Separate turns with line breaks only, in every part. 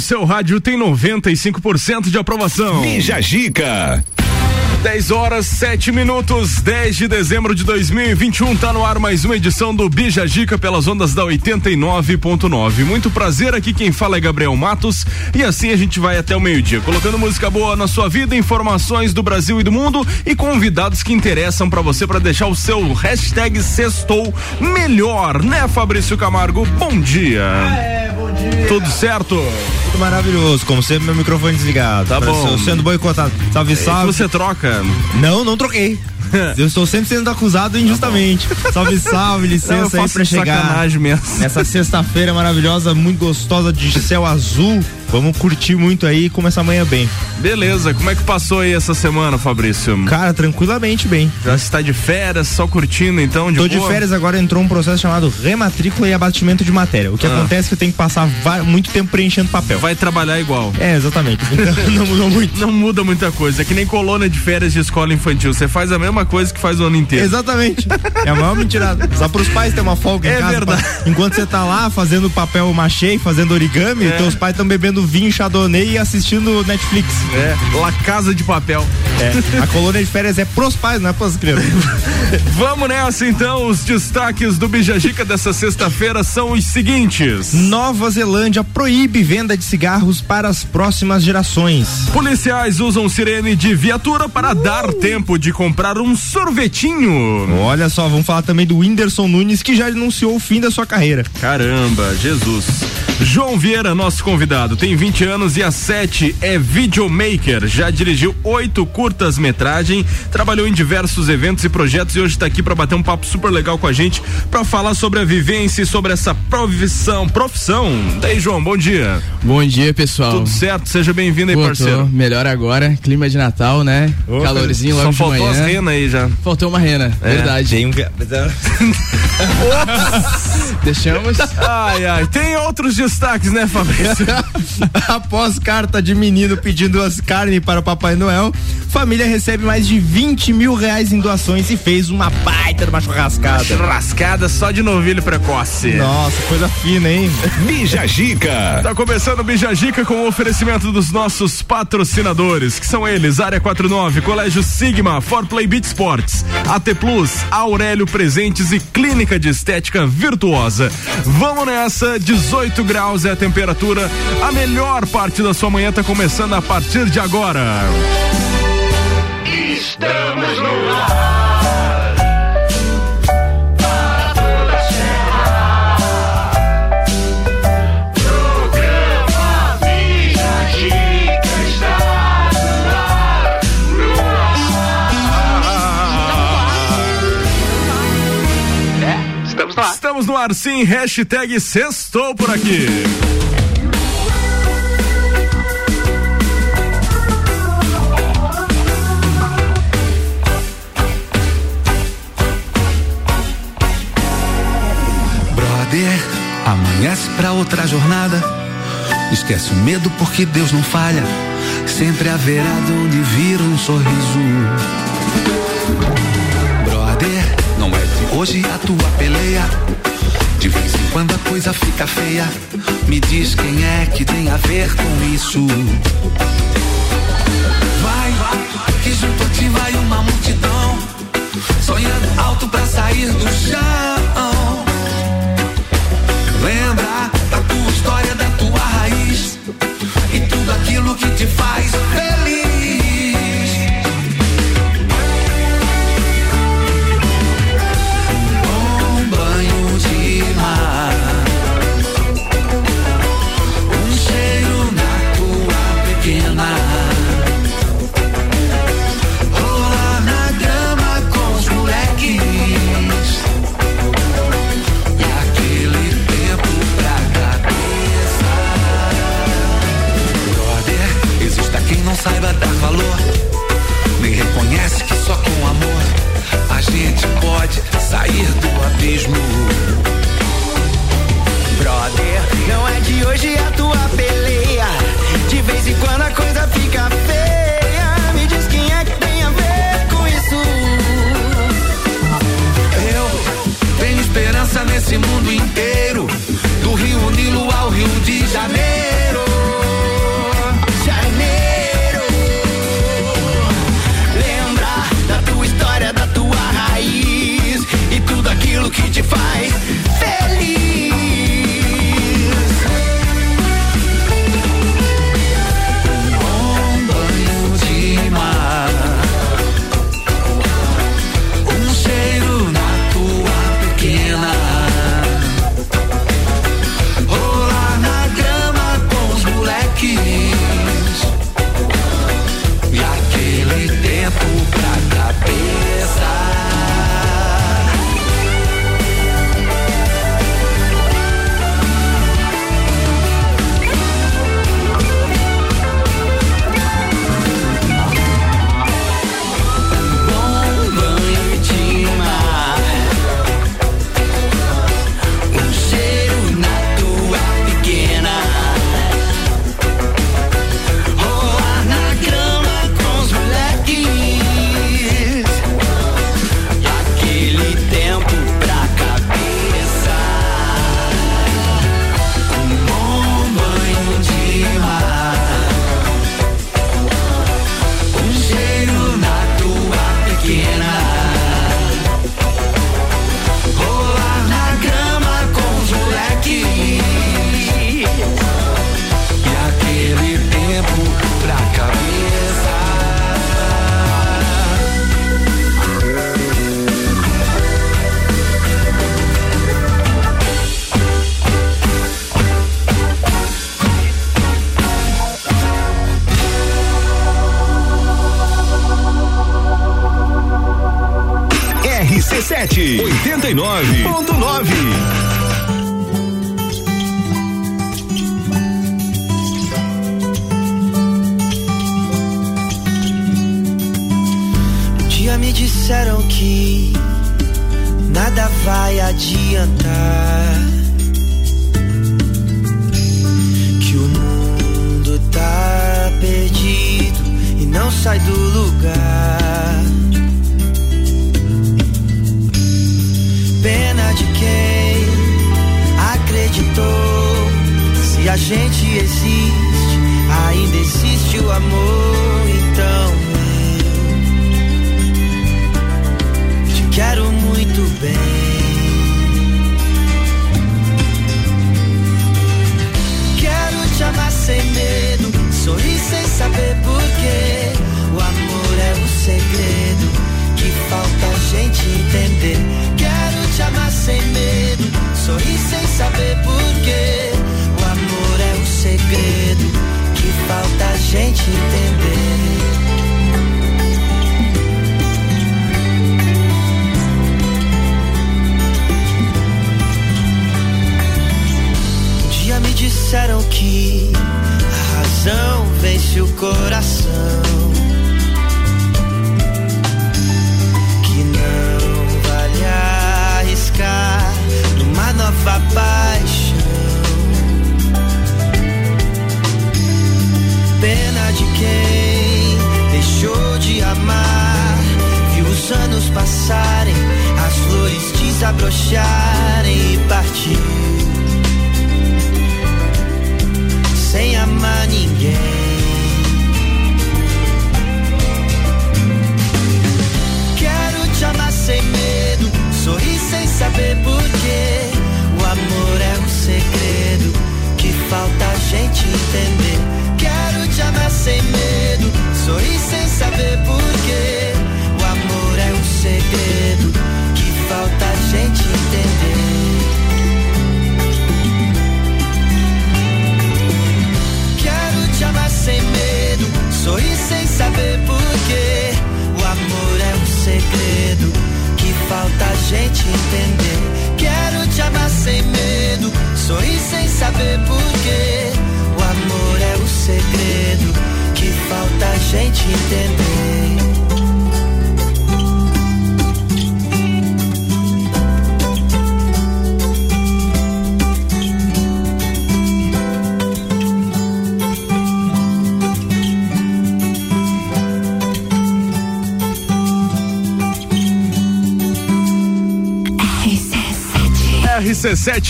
seu rádio tem 95% de aprovação.
Bija Gica.
10 horas 7 minutos, 10 de dezembro de 2021, tá no ar mais uma edição do Bija Gica pelas ondas da 89.9. Muito prazer, aqui quem fala é Gabriel Matos e assim a gente vai até o meio-dia, colocando música boa na sua vida, informações do Brasil e do mundo e convidados que interessam para você para deixar o seu hashtag sextou melhor, né, Fabrício Camargo? Bom dia.
É, bom dia.
Tudo certo?
Maravilhoso, como sempre, meu microfone desligado.
Tá bom.
Sendo boicotado. Salve,
É,
salve.
você troca?
Não, não troquei. Eu estou sempre sendo acusado injustamente. salve, salve,
Não, eu
licença aí
faço
pra
de
chegar.
mesmo.
Nessa sexta-feira maravilhosa, muito gostosa de céu azul. Vamos curtir muito aí e começar amanhã bem.
Beleza, como é que passou aí essa semana, Fabrício?
Cara, tranquilamente bem.
Já está de férias, só curtindo então, de
Tô de
boa?
férias agora, entrou um processo chamado rematrícula e abatimento de matéria. O que
Ah.
acontece é que eu tenho que passar muito tempo preenchendo papel.
Vai trabalhar igual.
É, exatamente. Então não mudou muito.
Não muda muita coisa, é que nem colônia de férias de escola infantil. Você faz a mesma coisa que faz o ano inteiro.
Exatamente. É a maior mentirada. Só pros pais ter uma folga em
É
casa.
verdade.
pra- enquanto você tá lá fazendo papel machê, fazendo origami,
É.
teus pais estão bebendo vinho chardonnay e assistindo Netflix.
É, La Casa de Papel.
É. A colônia de férias é pros pais, não é pras crianças.
Vamos nessa então, os destaques do Bijajica dessa sexta-feira são os seguintes.
Nova Zelândia proíbe venda de cigarros para as próximas gerações.
Policiais usam sirene de viatura para dar tempo de comprar um sorvetinho.
Olha só, vamos falar também do Whindersson Nunes, que já anunciou o fim da sua carreira.
Caramba, Jesus. João Vieira, nosso convidado, tem 20 anos e há 7 é videomaker. Já dirigiu oito curtas-metragem, trabalhou em diversos eventos e projetos e hoje está aqui para bater um papo super legal com a gente para falar sobre a vivência e sobre essa profissão. Profissão. Daí, João, bom dia.
Bom dia, pessoal.
Tudo certo? Seja bem-vindo aí,
Pô, tô
parceiro.
melhor agora, clima de Natal, né?
Ô,
Calorzinho
Só
logo de
faltou
manhã.
as renas aí já.
Faltou uma rena,
É.
verdade.
Tem um.
Deixamos.
Ai, ai. Tem outros destaques, né, Fabrício?
Após carta de menino pedindo as carnes para o Papai Noel, família recebe mais de 20 mil reais em doações e fez uma baita de uma churrascada.
Churrascada só de novilho precoce.
Nossa, coisa fina, hein?
Bija Gica.
Tá começando o Bijagica com o oferecimento dos nossos patrocinadores, que são eles: Área 49, Colégio Sigma, For Play Beat Sports, AT Plus, Aurélio Presentes e Clínica de Estética Virtuosa. Vamos nessa, 18 graus é a temperatura. A melhor parte da sua manhã tá começando a partir de agora.
Estamos lá.
Estamos no ar sim, hashtag sextou por aqui.
Brother, amanhece pra outra jornada. Esquece o medo porque Deus não falha. Sempre haverá de onde vir um sorriso. Hoje a tua peleia. De vez em quando a coisa fica feia. Me diz quem é que tem a ver com isso. Vai, que junto a ti vai uma multidão. Sonhando alto pra sair do chão. Lembra da tua história, da tua raiz e tudo aquilo que te faz feliz.
hoje a tua peleia. De vez em quando a coisa fica feia. Me diz quem é que tem a ver com isso.
Eu tenho esperança nesse mundo inteiro. Do Rio Nilo ao Rio de Janeiro.
Janeiro. Lembra da tua história, da tua raiz. E tudo aquilo que te faz. 89.9.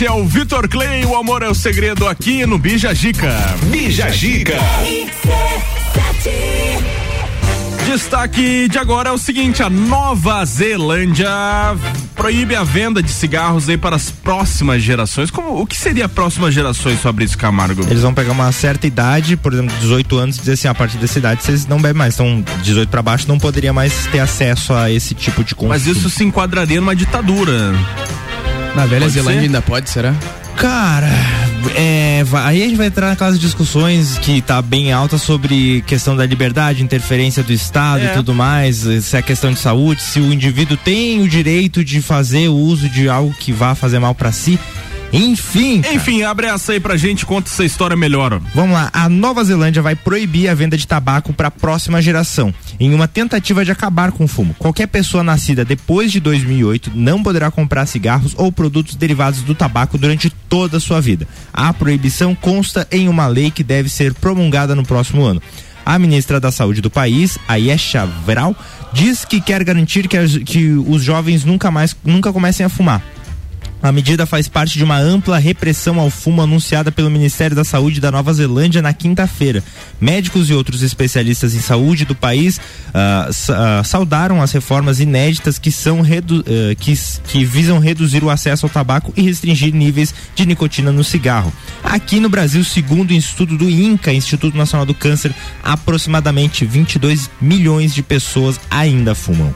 RC7 é o Vitor Clay, o amor é o segredo aqui no Bija Gica.
Bija Gica.
Destaque de agora é o seguinte: a Nova Zelândia proíbe a venda de cigarros aí para as próximas gerações. Como, o que seria próximas gerações, Fabrício Camargo?
Eles vão pegar uma certa idade, por exemplo, 18 anos, e dizer assim, a partir dessa idade vocês não bebem mais. Então, 18 para baixo não poderia mais ter acesso a esse tipo de consumo.
Mas isso se enquadraria numa ditadura.
Na velha
Pode
Zelândia
ser?
ainda pode, será?
Cara, é, aí a gente vai entrar naquelas discussões que tá bem alta sobre questão da liberdade, interferência do Estado
É.
e tudo mais, se é questão de saúde, se o indivíduo tem o direito de fazer o uso de algo que vá fazer mal pra si. Enfim. cara.
Enfim, abre essa aí pra gente, conta essa história melhor.
Vamos lá, a Nova Zelândia vai proibir a venda de tabaco para a próxima geração, em uma tentativa de acabar com o fumo. Qualquer pessoa nascida depois de 2008 não poderá comprar cigarros ou produtos derivados do tabaco durante toda a sua vida. A proibição consta em uma lei que deve ser promulgada no próximo ano. A ministra da Saúde do país, Ayesha Vral, diz que quer garantir que, as- que os jovens nunca mais nunca comecem a fumar. A medida faz parte de uma ampla repressão ao fumo anunciada pelo Ministério da Saúde da Nova Zelândia na quinta-feira. Médicos e outros especialistas em saúde do país sa- ah, saudaram as reformas inéditas que, são redu- ah, que, que visam reduzir o acesso ao tabaco e restringir níveis de nicotina no cigarro. Aqui no Brasil, segundo o estudo do INCA, Instituto Nacional do Câncer, aproximadamente 22 milhões de pessoas ainda fumam.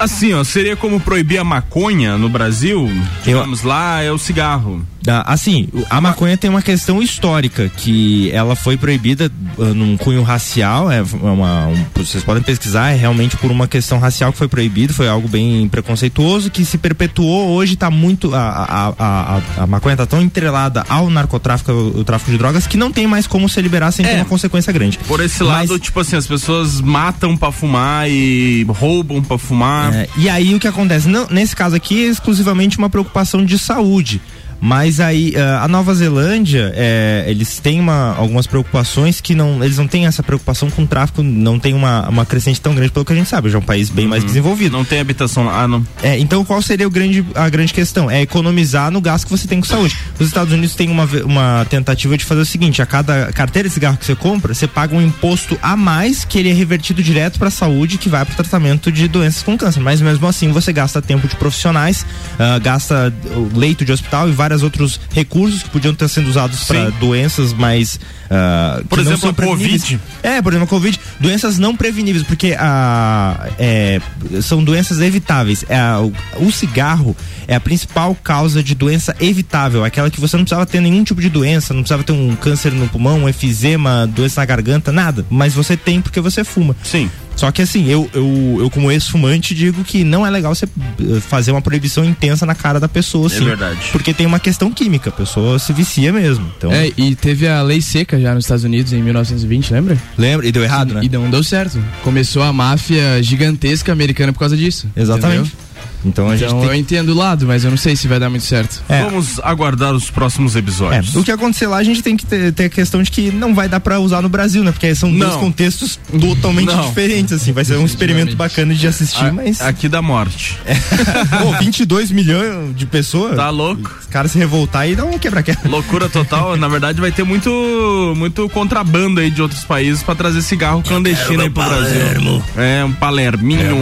Assim, ó, seria como proibir a maconha no Brasil? Digamos lá, é o cigarro.
Ah, Assim, a maconha tem uma questão histórica, que ela foi proibida ah, num cunho racial, é uma, um- vocês podem pesquisar, é realmente por uma questão racial que foi proibido, foi algo bem preconceituoso, que se perpetuou, hoje tá muito, a, a, a, a, maconha tá tão entrelada ao narcotráfico, o, tráfico de drogas, que não tem mais como se liberar sem ter
É.
uma consequência grande.
Por esse
Mas-
lado, tipo assim, as pessoas matam pra fumar e roubam pra fumar.
É, e aí o que acontece? Não, nesse caso aqui é exclusivamente uma preocupação de saúde. Mas aí ah, a Nova Zelândia, é, eles têm uma, algumas preocupações que não. Eles não têm essa preocupação com o tráfico, não tem uma, uma crescente tão grande pelo que a gente sabe. Já é um país bem mais desenvolvido.
Não tem habitação lá. Ah, não.
É, então qual seria o grande, a grande questão? É economizar no gasto que você tem com saúde. Os Estados Unidos têm uma, uma tentativa de fazer o seguinte: a cada carteira de cigarro que você compra, você paga um imposto a mais que ele é revertido direto para a saúde, que vai para o tratamento de doenças com câncer. Mas mesmo assim você gasta tempo de profissionais, ah, gasta leito de hospital e vários outros recursos que podiam ter sido usados para doenças mais. ah,
Por exemplo, a. Covid.
É, por exemplo, a Covid, doenças não preveníveis, porque a, é, são doenças evitáveis. É, o, o cigarro é a principal causa de doença evitável, aquela que você não precisava ter nenhum tipo de doença, não precisava ter um câncer no pulmão, um efizema, doença na garganta, nada. Mas você tem porque você fuma.
Sim.
Só que assim, eu, eu, eu como ex-fumante digo que não é legal você eh, fazer uma proibição intensa na cara da pessoa, assim.
verdade.
Porque tem uma questão química, a pessoa se vicia mesmo. Então,
É, e teve a lei seca já nos Estados Unidos em 1920, lembra?
lembra? E deu errado, né?
E não deu certo. Começou a máfia gigantesca americana por causa disso.
Exatamente.
entendeu?
Então a gente
Então
tem
eu entendo o lado, mas eu não sei se vai dar muito certo.
É.
Vamos aguardar os próximos
É,
episódios.
o que acontecer lá a gente tem que ter, ter a questão de que não vai dar pra usar no Brasil, né? Porque são dois
Não.
contextos totalmente
Não.
diferentes, assim. Vai ser um experimento bacana de assistir,
A-
mas.
Aqui da morte.
Pô, 22 milhões de pessoas.
Tá louco?
Os caras se revoltar e dar um quebra-quebra.
Loucura total. Na verdade, vai ter muito, muito contrabando aí de outros países pra trazer cigarro clandestino aí pro Brasil. É, um palerminho.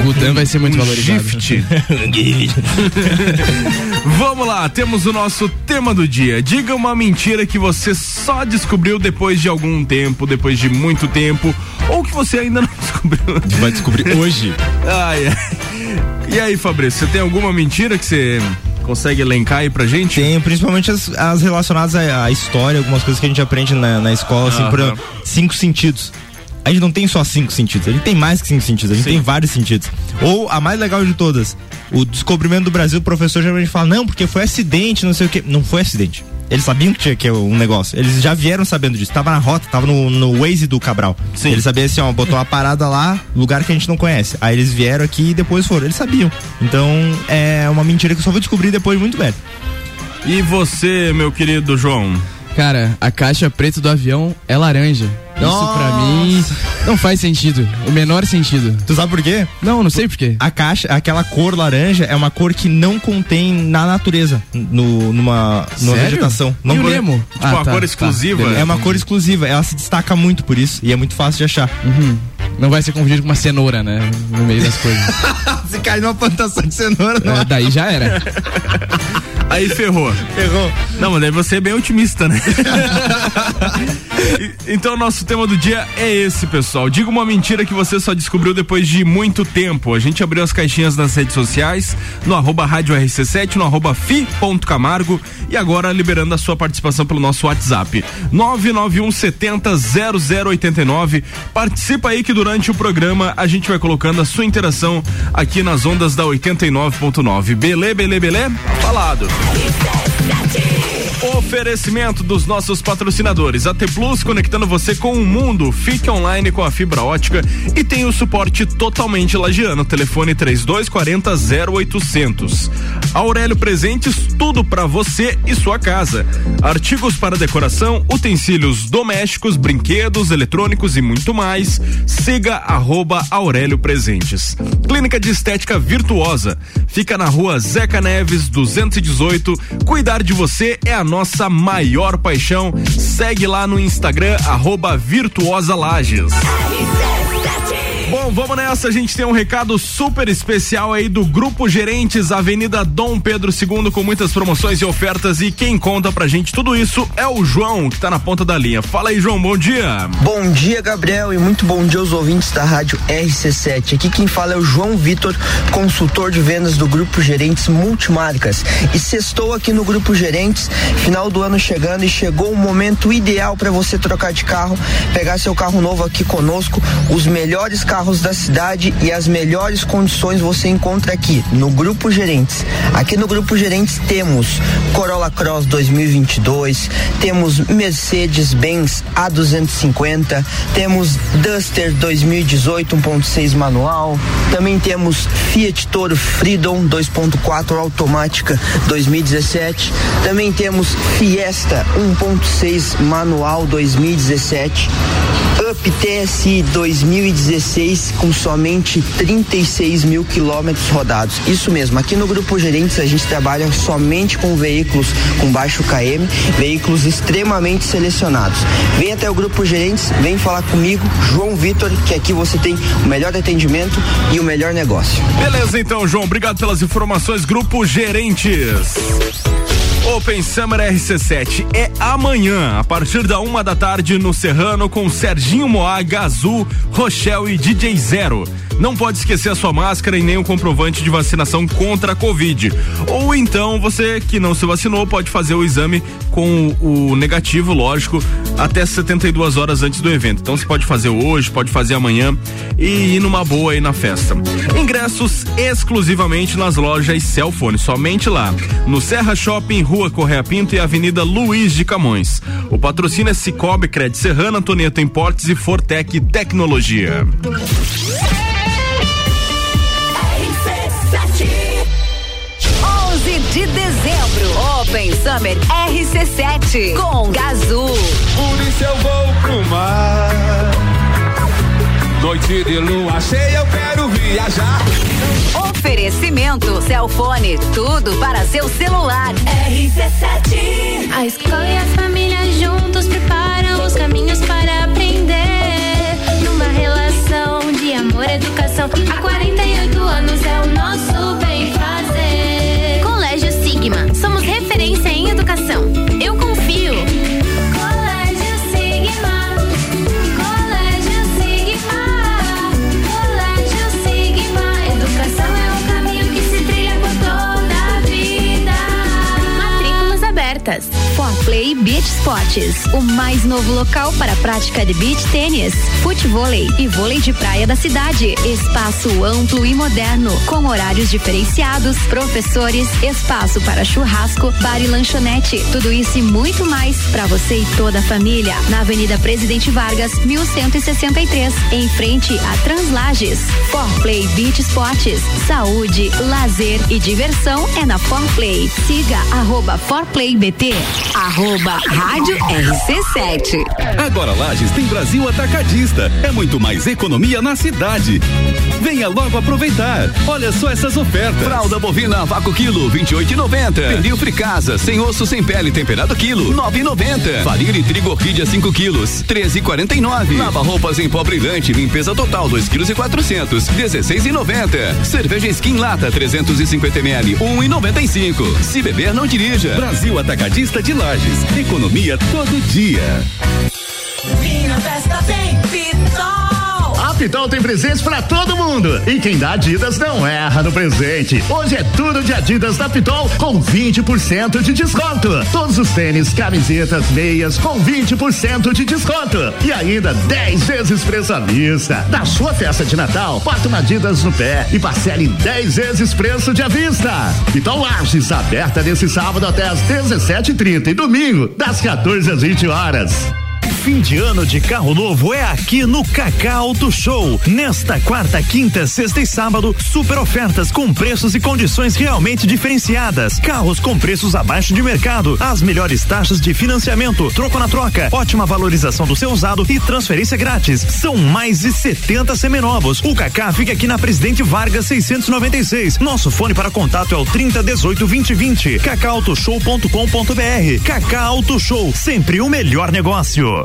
O Gudan vai ser muito
um
valorizado.
Vamos lá, temos o nosso tema do dia. Diga uma mentira que você só descobriu depois de algum tempo, depois de muito tempo, ou que você ainda não descobriu.
Vai descobrir hoje.
Ai, ai. E aí, Fabrício, você tem alguma mentira que você consegue elencar aí pra gente?
Tem, principalmente as, as relacionadas à, à história, algumas coisas que a gente aprende na, na escola, assim, por
Aham.
exemplo, cinco sentidos. A gente não tem só cinco sentidos, ele tem mais que cinco sentidos, a gente
Sim.
tem vários sentidos. Ou a mais legal de todas, o descobrimento do Brasil, o professor geralmente fala, não, porque foi acidente, não sei o que. Não foi acidente. Eles sabiam que tinha que um negócio. Eles já vieram sabendo disso. Tava na rota, tava no, no Waze do Cabral.
Sim.
Eles sabiam assim, ó, botou uma parada lá, lugar que a gente não conhece. Aí eles vieram aqui e depois foram. Eles sabiam. Então é uma mentira que eu só vou descobrir depois de muito velho.
E você, meu querido João?
Cara, a caixa preta do avião é laranja. Isso pra
Nossa.
mim não faz sentido. O menor sentido.
Tu sabe por quê?
Não, não sei porquê.
A caixa, aquela cor laranja é uma cor que não contém na natureza, no, numa, numa
Sério?
vegetação.
E
Não
o
cor-
Nemo?
Tipo, uma cor exclusiva?
beleza.
é uma cor exclusiva, ela se destaca muito por isso e é muito fácil de achar.
Uhum. Não vai ser confundido com uma cenoura, né? No meio das coisas.
Se cai numa plantação de cenoura,
É, daí já era.
Aí ferrou.
ferrou.
Não, mas daí você é bem otimista, né? Então, nosso tema do dia é esse, pessoal. Diga uma mentira que você só descobriu depois de muito tempo. A gente abriu as caixinhas nas redes sociais, no arroba rádio RC7, no arroba fi.camargo e agora liberando a sua participação pelo nosso WhatsApp. 991 70 0089. Participa aí que durante o programa a gente vai colocando a sua interação aqui nas ondas da 89.9. Belê, belê, belê? Falado. Oferecimento dos nossos patrocinadores. AT Plus conectando você com o mundo. Fique online com a fibra ótica e tem o suporte totalmente lagiano. Telefone 3240 0800. Aurélio Presentes, tudo para você e sua casa. Artigos para decoração, utensílios domésticos, brinquedos, eletrônicos e muito mais. Siga arroba Aurélio Presentes. Clínica de Estética Virtuosa. Fica na rua Zeca Neves 218. Cuidar de você é a nossa maior paixão. Segue lá no Instagram, arroba Virtuosa Lages. Bom, vamos nessa. A gente tem um recado super especial aí do Grupo Gerentes, Avenida Dom Pedro II, com muitas promoções e ofertas. E quem conta pra gente tudo isso é o João, que tá na ponta da linha. Fala aí, João, bom dia.
Bom dia, Gabriel, e muito bom dia aos ouvintes da Rádio RC7. Aqui quem fala é o João Vitor, consultor de vendas do Grupo Gerentes Multimarcas. E sextou aqui no Grupo Gerentes, final do ano chegando e chegou o momento ideal para você trocar de carro, pegar seu carro novo aqui conosco. Os melhores carros carros da cidade e as melhores condições você encontra aqui no Grupo Gerentes. Aqui no Grupo Gerentes temos Corolla Cross 2022, temos Mercedes-Benz A250, temos Duster 2018 1.6 manual, também temos Fiat Toro Freedom 2.4 automática 2017, também temos Fiesta 1.6 manual 2017, Up TSI 2016 com somente 36 mil quilômetros rodados. Isso mesmo, aqui no Grupo Gerentes a gente trabalha somente com veículos com baixo KM, veículos extremamente selecionados. Vem até o Grupo Gerentes, vem falar comigo, João Vitor, que aqui você tem o melhor atendimento e o melhor negócio.
Beleza então, João, obrigado pelas informações. Grupo Gerentes. Open Summer RC7 é amanhã, a partir da uma da tarde, no Serrano, com Serginho Moá, Gazu, Rochelle e DJ Zero. Não pode esquecer a sua máscara e nem o comprovante de vacinação contra a Covid. Ou então, você que não se vacinou pode fazer o exame com o negativo, lógico, até 72 horas antes do evento. Então você pode fazer hoje, pode fazer amanhã e ir numa boa aí na festa. Ingressos exclusivamente nas lojas Cellfone, somente lá. No Serra Shopping, Rua Correia Pinto e Avenida Luiz de Camões. O patrocínio é Cicobi, Cred Serrana, Antonieta Importes e Fortec Tecnologia.
Open Summer RC7 com Gazul.
Por isso eu vou pro mar. Noite de lua cheia, eu quero viajar.
Oferecimento Celfone, tudo para seu celular.
RC7. A escola e a família juntos preparam os caminhos para aprender. Numa relação de amor e educação. Há 48 anos é o nosso
Matrículas abertas.
Forplay Beach Sports, o mais novo local para a prática de beach tênis, futevôlei e vôlei de praia da cidade. Espaço amplo e moderno, com horários diferenciados, professores, espaço para churrasco, bar e lanchonete. Tudo isso e muito mais para você e toda a família. Na Avenida Presidente Vargas, 1163, em frente a Translages. Forplay Beach Sports, saúde, lazer e diversão é na Forplay. Siga arroba ForplayBT, arroba Rádio RC7.
Agora Lages tem Brasil Atacadista. É muito mais economia na cidade. Venha logo aproveitar. Olha só essas ofertas. Fralda bovina vácuo quilo 28,90. Pernil fricasa sem osso sem pele temperado quilo 9,90. Farinha de trigo orquídea 5 quilos 13,49. Lava roupas em pó brilhante limpeza total 2 quilos e 400 16,90. Cerveja skin lata 350 ml 1,95. Se beber não dirija. Brasil Atacadista de Lages. Economia todo dia.
Minha festa
Pitol tem presentes pra todo mundo. E quem dá Adidas não erra no presente. Hoje é tudo de Adidas da Pitol com 20% de desconto. Todos os tênis, camisetas, meias com 20% de desconto. E ainda 10 vezes preço à vista. Na sua festa de Natal, bota uma Adidas no pé e parcele em 10 vezes preço de à vista. Pitol Lages, aberta nesse sábado até às 17h30 e domingo, das 14 às 20 horas.
Fim de ano de carro novo é aqui no Cacá Auto Show. Nesta quarta, quinta, sexta e sábado, super ofertas com preços e condições realmente diferenciadas. Carros com preços abaixo de mercado, as melhores taxas de financiamento, troco na troca, ótima valorização do seu usado e transferência grátis. São mais de 70 seminovos. O Cacá fica aqui na Presidente Vargas 696. Nosso fone para contato é o 30 18 20 20. cacautoshow.com.br. Cacá Auto Show, sempre o melhor negócio.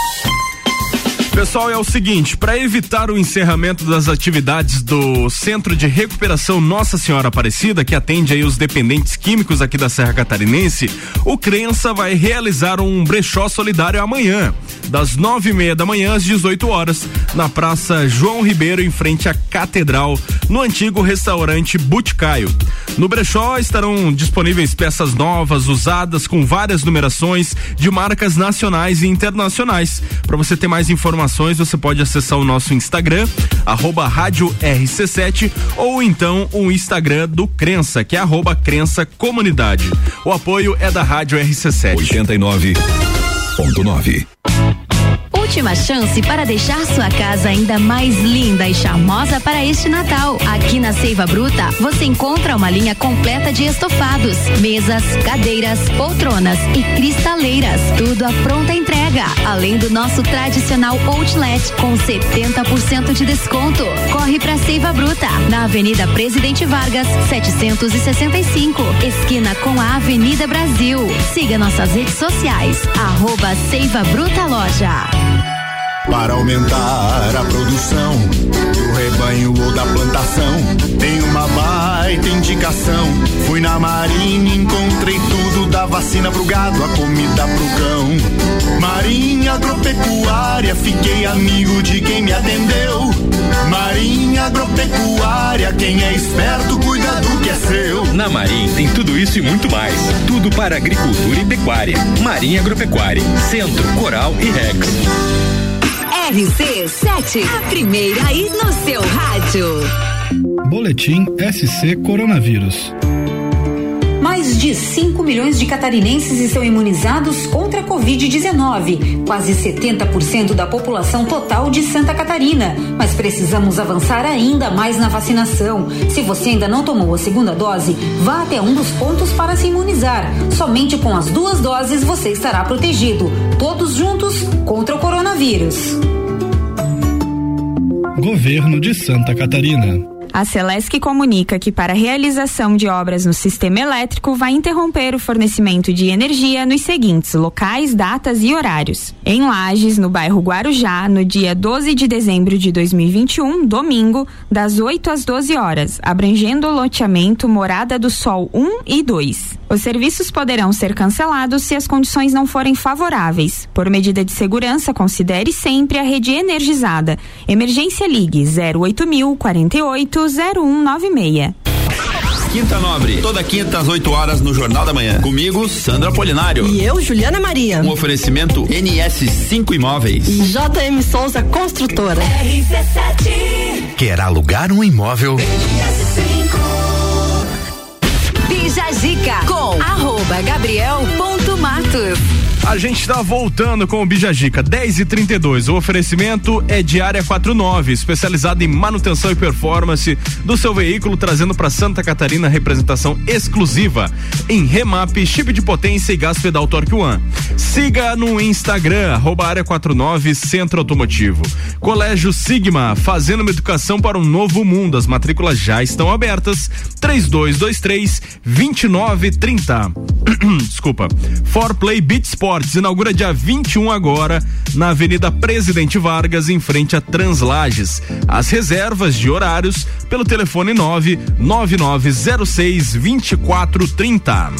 Pessoal, é o seguinte, para evitar o encerramento das atividades do Centro de Recuperação Nossa Senhora Aparecida, que atende aí os dependentes químicos aqui da Serra Catarinense, o Crença vai realizar um brechó solidário amanhã, das nove e meia da manhã às 18 horas, na Praça João Ribeiro, em frente à Catedral, no antigo restaurante Boticaio. No brechó estarão disponíveis peças novas, usadas, com várias numerações de marcas nacionais e internacionais. Para você ter mais informações, você pode acessar o nosso Instagram, arroba rádio RC7, ou então o Instagram do Crença, que é arroba Crença Comunidade. O apoio é da Rádio RC7.
89.9
última chance para deixar sua casa ainda mais linda e charmosa para este Natal. Aqui na Seiva Bruta, você encontra uma linha completa de estofados, mesas, cadeiras, poltronas e cristaleiras. Tudo à pronta entrega, além do nosso tradicional outlet com 70% de desconto. Corre para Seiva Bruta, na Avenida Presidente Vargas, 765, esquina com a Avenida Brasil. Siga nossas redes sociais, arroba Seiva Bruta Loja.
Para aumentar a produção do rebanho ou da plantação, tem uma baita indicação. Fui na marinha, encontrei tudo da vacina pro gado, a comida pro cão. Marinha agropecuária, fiquei amigo de quem me atendeu. Marinha agropecuária, quem é esperto cuida do que é seu.
Na Marinha tem tudo isso e muito mais. Tudo para agricultura e pecuária. Marinha Agropecuária, Centro, Coral e Rex.
RC7, a primeira aí no seu rádio.
Boletim SC Coronavírus.
Mais de 5 milhões de catarinenses estão imunizados contra a Covid-19, quase 70% da população total de Santa Catarina. Mas precisamos avançar ainda mais na vacinação. Se você ainda não tomou a segunda dose, vá até um dos pontos para se imunizar. Somente com as duas doses você estará protegido. Todos juntos contra o coronavírus.
Governo de Santa Catarina.
A Celesc comunica que para a realização de obras no sistema elétrico vai interromper o fornecimento de energia nos seguintes locais, datas e horários. Em Lages, no bairro Guarujá, no dia 12 de dezembro de 2021, domingo, das 8 às 12 horas, abrangendo o loteamento Morada do Sol 1 e 2. Os serviços poderão ser cancelados se as condições não forem favoráveis. Por medida de segurança, considere sempre a rede energizada. Emergência Ligue 08000 48 0196.
Quinta Nobre, toda quinta às 8 horas no Jornal da Manhã. Comigo, Sandra Polinário.
E eu, Juliana Maria.
Um oferecimento NS5 Imóveis.
E JM Souza Construtora.
RC7. Quer alugar um imóvel?
Bija Zica com arroba gabriel.matos.
A gente está voltando com o Bijagica 10 e 32. O oferecimento é de área 49, especializada em manutenção e performance do seu veículo, trazendo para Santa Catarina representação exclusiva em remap, chip de potência e gás pedal Torque One. Siga no Instagram, arroba área 49 Centro Automotivo. Colégio Sigma, fazendo uma educação para um novo mundo. As matrículas já estão abertas. 3223 2930. Desculpa. For Play Beat Sport Esportes inaugura dia 21 agora na Avenida Presidente Vargas, em frente a Translages. As reservas de horários pelo telefone 99906 2430.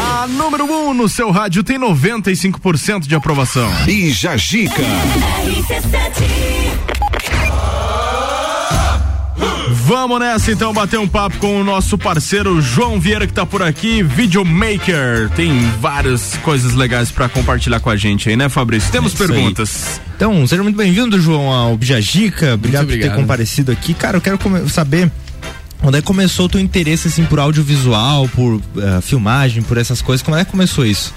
A número 1 um no seu rádio tem 95% de aprovação.
E Jajica.
Vamos nessa então bater um papo com o nosso parceiro João Vieira que tá por aqui, videomaker. Tem várias coisas legais para compartilhar com a gente aí, né, Fabrício? Temos é perguntas.
Aí. Então, seja muito bem-vindo, João, ao Bijagica. Obrigado, obrigado por ter comparecido aqui. Cara, eu quero saber Onde é que começou o teu interesse assim por audiovisual, por uh, filmagem, por essas coisas? Como é que começou isso?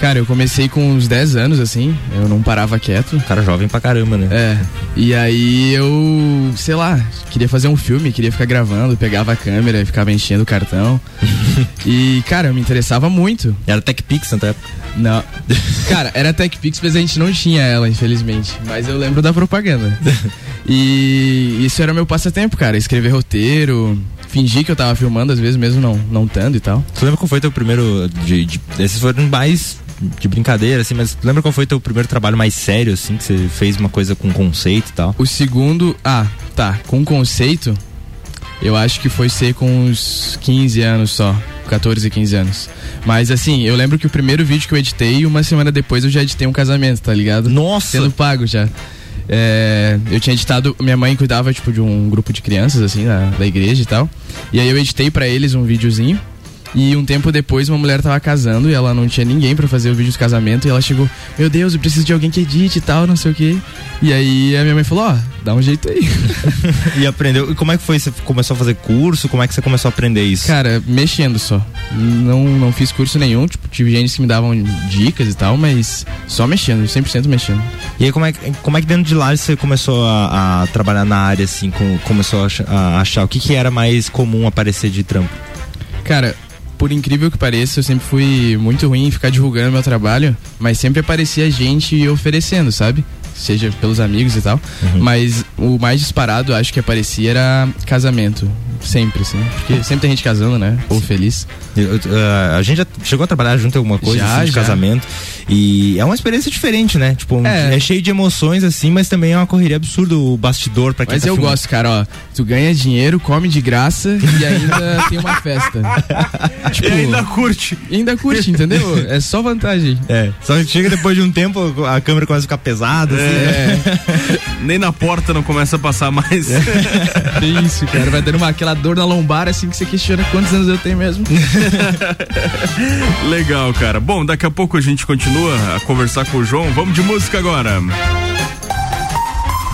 Cara, eu comecei com uns 10 anos, assim, eu não parava quieto.
Cara jovem pra caramba, né?
É. E aí eu, sei lá, queria fazer um filme, queria ficar gravando, pegava a câmera e ficava enchendo o cartão. e, cara, eu me interessava muito.
Era TechPix na época?
Não. Cara, era TechPix, mas a gente não tinha ela, infelizmente. Mas eu lembro da propaganda. E isso era meu passatempo, cara. Escrever roteiro, fingir que eu tava filmando, às vezes mesmo não, não estando e tal.
Você lembra qual foi teu primeiro. De, de, esses foram mais de brincadeira, assim, mas lembra qual foi teu primeiro trabalho mais sério, assim, que você fez uma coisa com conceito e tal?
O segundo. Ah, tá. Com conceito, eu acho que foi ser com uns 15 anos só. 14, 15 anos. Mas assim, eu lembro que o primeiro vídeo que eu editei, uma semana depois eu já editei um casamento, tá ligado?
Nossa!
Sendo pago já. É, eu tinha editado, minha mãe cuidava tipo de um grupo de crianças assim da, da igreja e tal. E aí eu editei para eles um videozinho e um tempo depois, uma mulher tava casando e ela não tinha ninguém para fazer o vídeo de casamento. E ela chegou: Meu Deus, eu preciso de alguém que edite e tal, não sei o que. E aí a minha mãe falou: Ó, oh, dá um jeito aí.
e aprendeu. E como é que foi? Você começou a fazer curso? Como é que você começou a aprender isso?
Cara, mexendo só. Não, não fiz curso nenhum. Tipo, tive gente que me davam dicas e tal, mas só mexendo, 100% mexendo.
E aí, como é, como é que dentro de lá você começou a, a trabalhar na área, assim? Com, começou a achar, a achar o que, que era mais comum aparecer de trampo?
Cara, por incrível que pareça, eu sempre fui muito ruim em ficar divulgando meu trabalho, mas sempre aparecia gente oferecendo, sabe? Seja pelos amigos e tal. Uhum. Mas o mais disparado, acho que aparecia era casamento. Sempre, sim. Porque sempre tem gente casando, né? Ou feliz.
Uh, a gente já chegou a trabalhar junto em alguma coisa
já,
assim, de
já.
casamento. E é uma experiência diferente, né? Tipo, é. é. cheio de emoções, assim, mas também é uma correria absurda o bastidor pra quem
Mas
tá
eu
filmando.
gosto, cara, ó. Tu ganha dinheiro, come de graça e ainda tem uma festa.
tipo, e ainda curte.
E ainda curte, entendeu? É só vantagem.
É. Só que chega depois de um tempo, a câmera começa a ficar pesada, assim,
é.
né?
Nem na porta não começa a passar mais.
É. Isso, cara. Vai dando uma, aquela dor na lombar, assim, que você questiona quantos anos eu tenho mesmo.
Legal, cara. Bom, daqui a pouco a gente continua a conversar com o João. Vamos de música agora.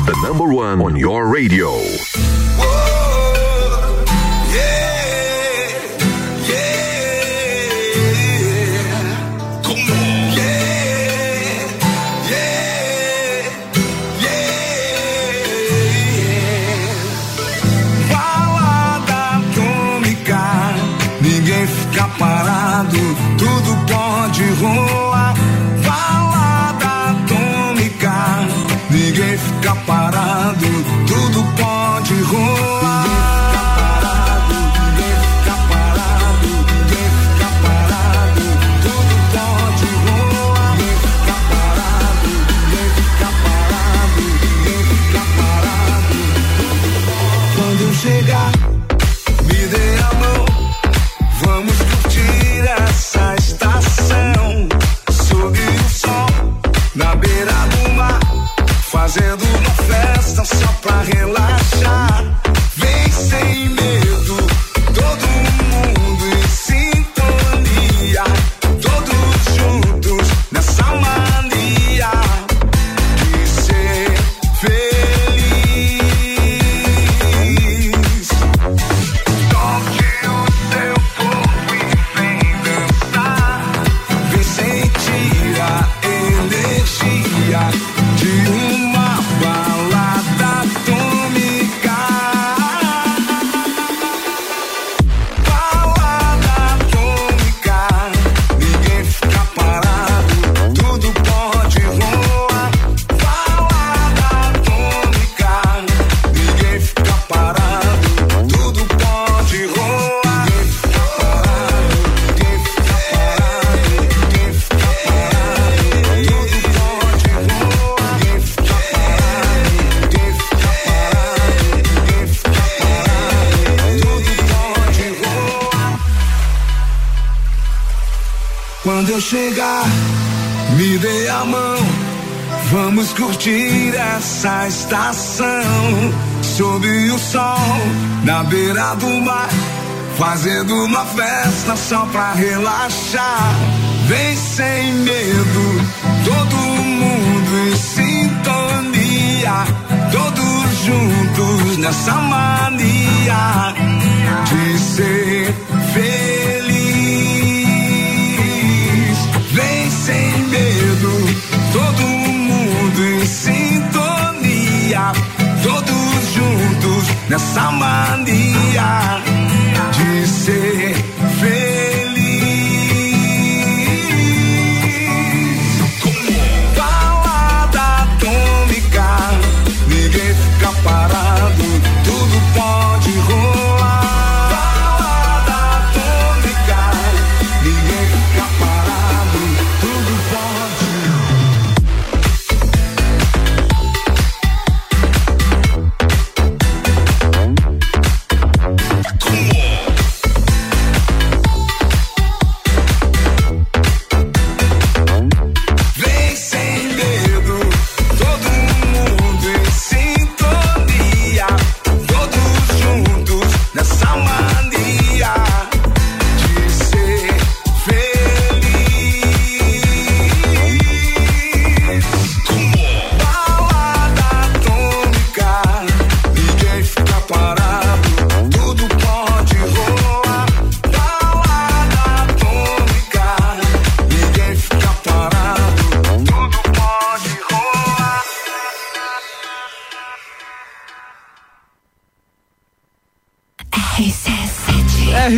The number one on your radio.
Fazendo uma festa só pra relaxar. Vamos curtir essa estação. Sob o sol, na beira do mar. Fazendo uma festa só pra relaxar. Vem sem medo, todo mundo em sintonia. Todos juntos nessa mania de ser feliz. Em sintonia. Todos juntos nessa mania de ser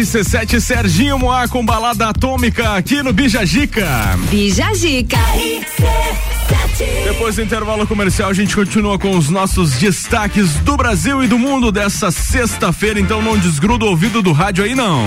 RC7 Serginho Moá com balada atômica aqui no Bijagica.
Bijagica.
Depois do intervalo comercial, a gente continua com os nossos destaques do Brasil e do mundo dessa sexta-feira, então não desgruda o ouvido do rádio aí não.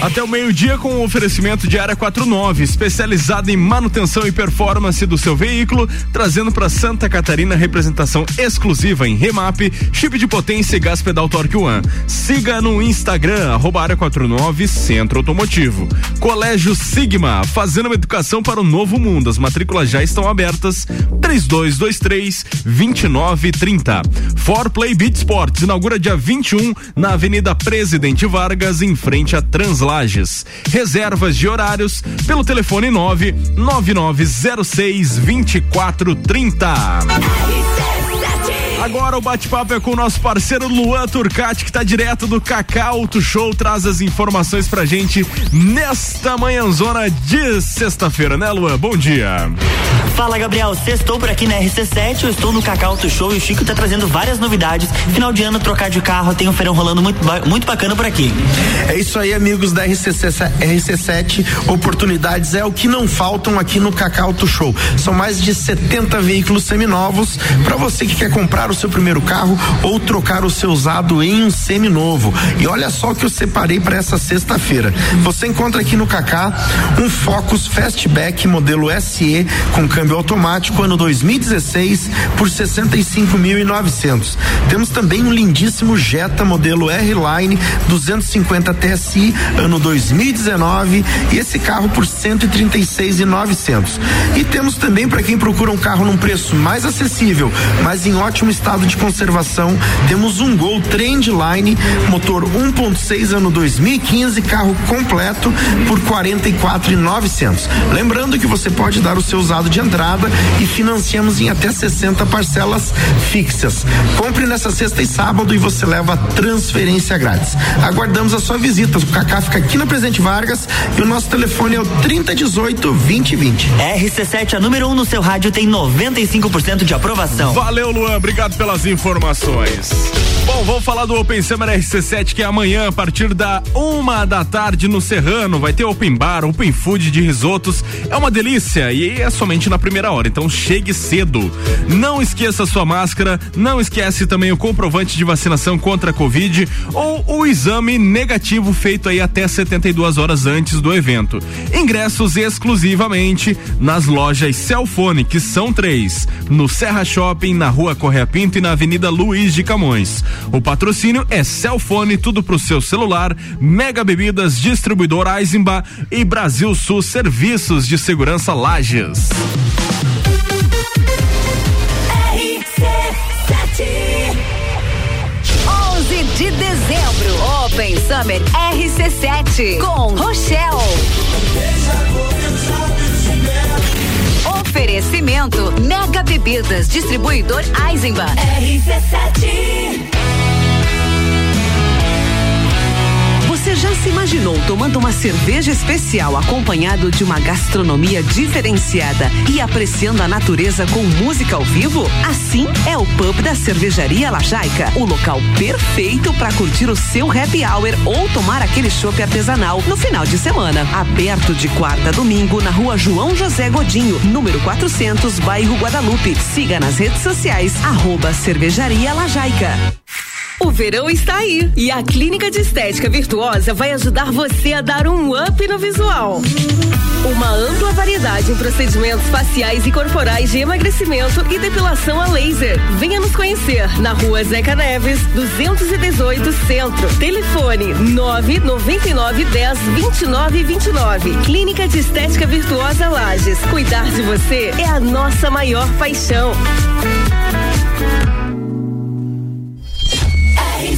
Até o meio-dia com o oferecimento de Área 49, especializada em manutenção e performance do seu veículo, trazendo para Santa Catarina representação exclusiva em remap, chip de potência e gás pedal Torque One. Siga no Instagram, arroba Área 49 Centro Automotivo. Colégio Sigma, fazendo uma educação para o novo mundo. As matrículas já estão abertas. 3223 2930. For Play Beat Sports inaugura dia 21 na Avenida Presidente Vargas, em frente a Translages. Reservas de horários pelo telefone 9 9906 2430. Agora o bate-papo é com o nosso parceiro Luan Turcati, que está direto do Cacau Auto Show, traz as informações pra gente nesta manhãzona de sexta-feira, né, Luan? Bom dia.
Fala, Gabriel. Sextou por aqui na RC7, eu estou no Cacau Auto Show e o Chico tá trazendo várias novidades. Final de ano, trocar de carro, tem um feirão rolando muito, muito bacana por aqui.
É isso aí, amigos da RCC, RC7. Oportunidades é o que não faltam aqui no Cacau Auto Show. São mais de 70 veículos seminovos para você que quer comprar o seu primeiro carro ou trocar o seu usado em um seminovo. E olha só o que eu separei para essa sexta-feira. Você encontra aqui no Cacá um Focus Fastback modelo SE com câmbio automático ano 2016 por 65.900. Temos também um lindíssimo Jetta modelo R-Line 250 TSI ano 2019 e esse carro por 136.900. E temos também para quem procura um carro num preço mais acessível, mas em ótimo estado de conservação, temos um Gol Trendline motor 1.6 ano 2015, carro completo por 44.900. Lembrando que você pode dar o seu usado de entrada e financiamos em até 60 parcelas fixas. Compre nessa sexta e sábado e você leva transferência grátis. Aguardamos a sua visita. O Cacá fica aqui no Presidente Vargas e o nosso telefone é o 3018 2020.
RC7, a número 1 um no seu rádio, tem 95% de aprovação.
Valeu, Luan. Obrigado pelas informações. Bom, vamos falar do Open Summer RC7 que é amanhã a partir da uma da tarde no Serrano. Vai ter open bar, open food de risotos. É uma delícia e é somente na primeira hora. Então chegue cedo. Não esqueça sua máscara. Não esquece também o comprovante de vacinação contra a Covid ou o exame negativo feito aí até 72 horas antes do evento. Ingressos exclusivamente nas lojas Celfone, que são três: no Serra Shopping, na Rua Correia Pinto e na Avenida Luiz de Camões. O patrocínio é Celfone, tudo pro seu celular, Mega Bebidas, Distribuidor Eisenbach e Brasil Sul Serviços de Segurança Lages.
de dezembro, Open Summer RC7 com Rochelle. Oferecimento Mega Bebidas, distribuidor Eisenbach.
RC7 Você já se imaginou tomando uma cerveja especial acompanhado de uma gastronomia diferenciada e apreciando a natureza com música ao vivo? Assim é o pub da Cervejaria Lajaica, o local perfeito para curtir o seu happy hour ou tomar aquele chopp artesanal no final de semana. Aberto de quarta a domingo na rua João José Godinho, número 400, bairro Guadalupe. Siga nas redes sociais, arroba Cervejaria Lajaica.
O verão está aí e a Clínica de Estética Virtuosa vai ajudar você a dar um up no visual. Uma ampla variedade em procedimentos faciais e corporais de emagrecimento e depilação a laser. Venha nos conhecer na rua Zeca Neves, 218 Centro. Telefone 999 10 29 29. Clínica de Estética Virtuosa Lages. Cuidar de você é a nossa maior paixão.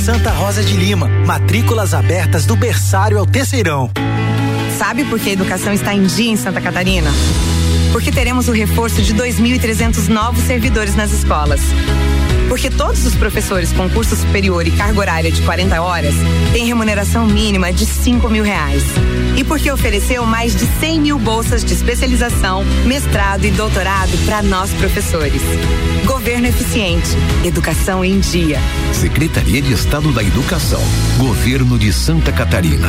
Santa Rosa de Lima. Matrículas abertas do berçário ao terceirão.
Sabe por que a educação está em dia em Santa Catarina? Porque teremos o reforço de 2.300 novos servidores nas escolas. Porque todos os professores com curso superior e carga horária de 40 horas têm remuneração mínima de 5 mil reais. E porque ofereceu mais de 100 mil bolsas de especialização, mestrado e doutorado para nós professores. Governo eficiente. Educação em dia.
Secretaria de Estado da Educação. Governo de Santa Catarina.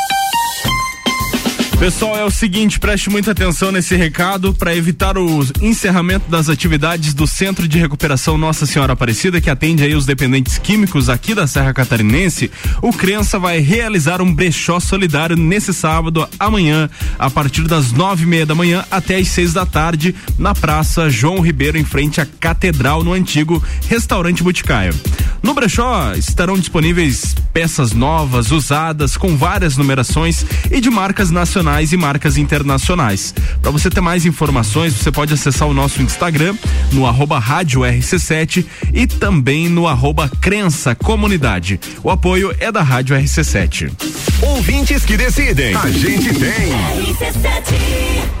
Pessoal, é o seguinte, preste muita atenção nesse recado para evitar o encerramento das atividades do Centro de Recuperação Nossa Senhora Aparecida, que atende aí os dependentes químicos aqui da Serra Catarinense. O Crença vai realizar um brechó solidário nesse sábado, amanhã, a partir das nove e meia da manhã até as seis da tarde, na Praça João Ribeiro, em frente à Catedral, no antigo Restaurante Boticário. No brechó estarão disponíveis peças novas, usadas, com várias numerações e de marcas nacionais e marcas internacionais. Para você ter mais informações, você pode acessar o nosso Instagram no arroba rádio RC7 e também no arroba Crença Comunidade. O apoio é da Rádio RC7.
Ouvintes que decidem. A gente tem.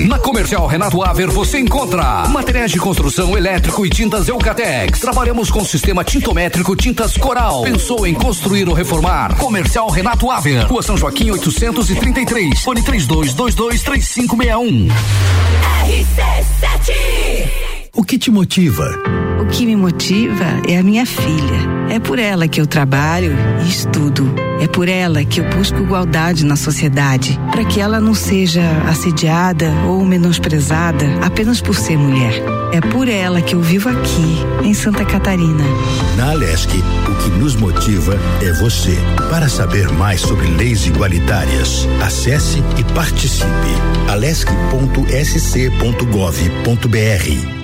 Na Comercial Renato Aver você encontra materiais de construção elétrico e tintas Eucatex. Trabalhamos com sistema tintométrico Tintas Coral. Pensou em construir ou reformar? Comercial Renato Aver. Rua São Joaquim 833. Fone 32223561.
RC7 O que te motiva?
O que me motiva é a minha filha. É por ela que eu trabalho e estudo. É por ela que eu busco igualdade na sociedade, para que ela não seja assediada ou menosprezada apenas por ser mulher. É por ela que eu vivo aqui, em Santa Catarina.
Na Alesc, o que nos motiva é você. Para saber mais sobre leis igualitárias, acesse e participe. alesc.sc.gov.br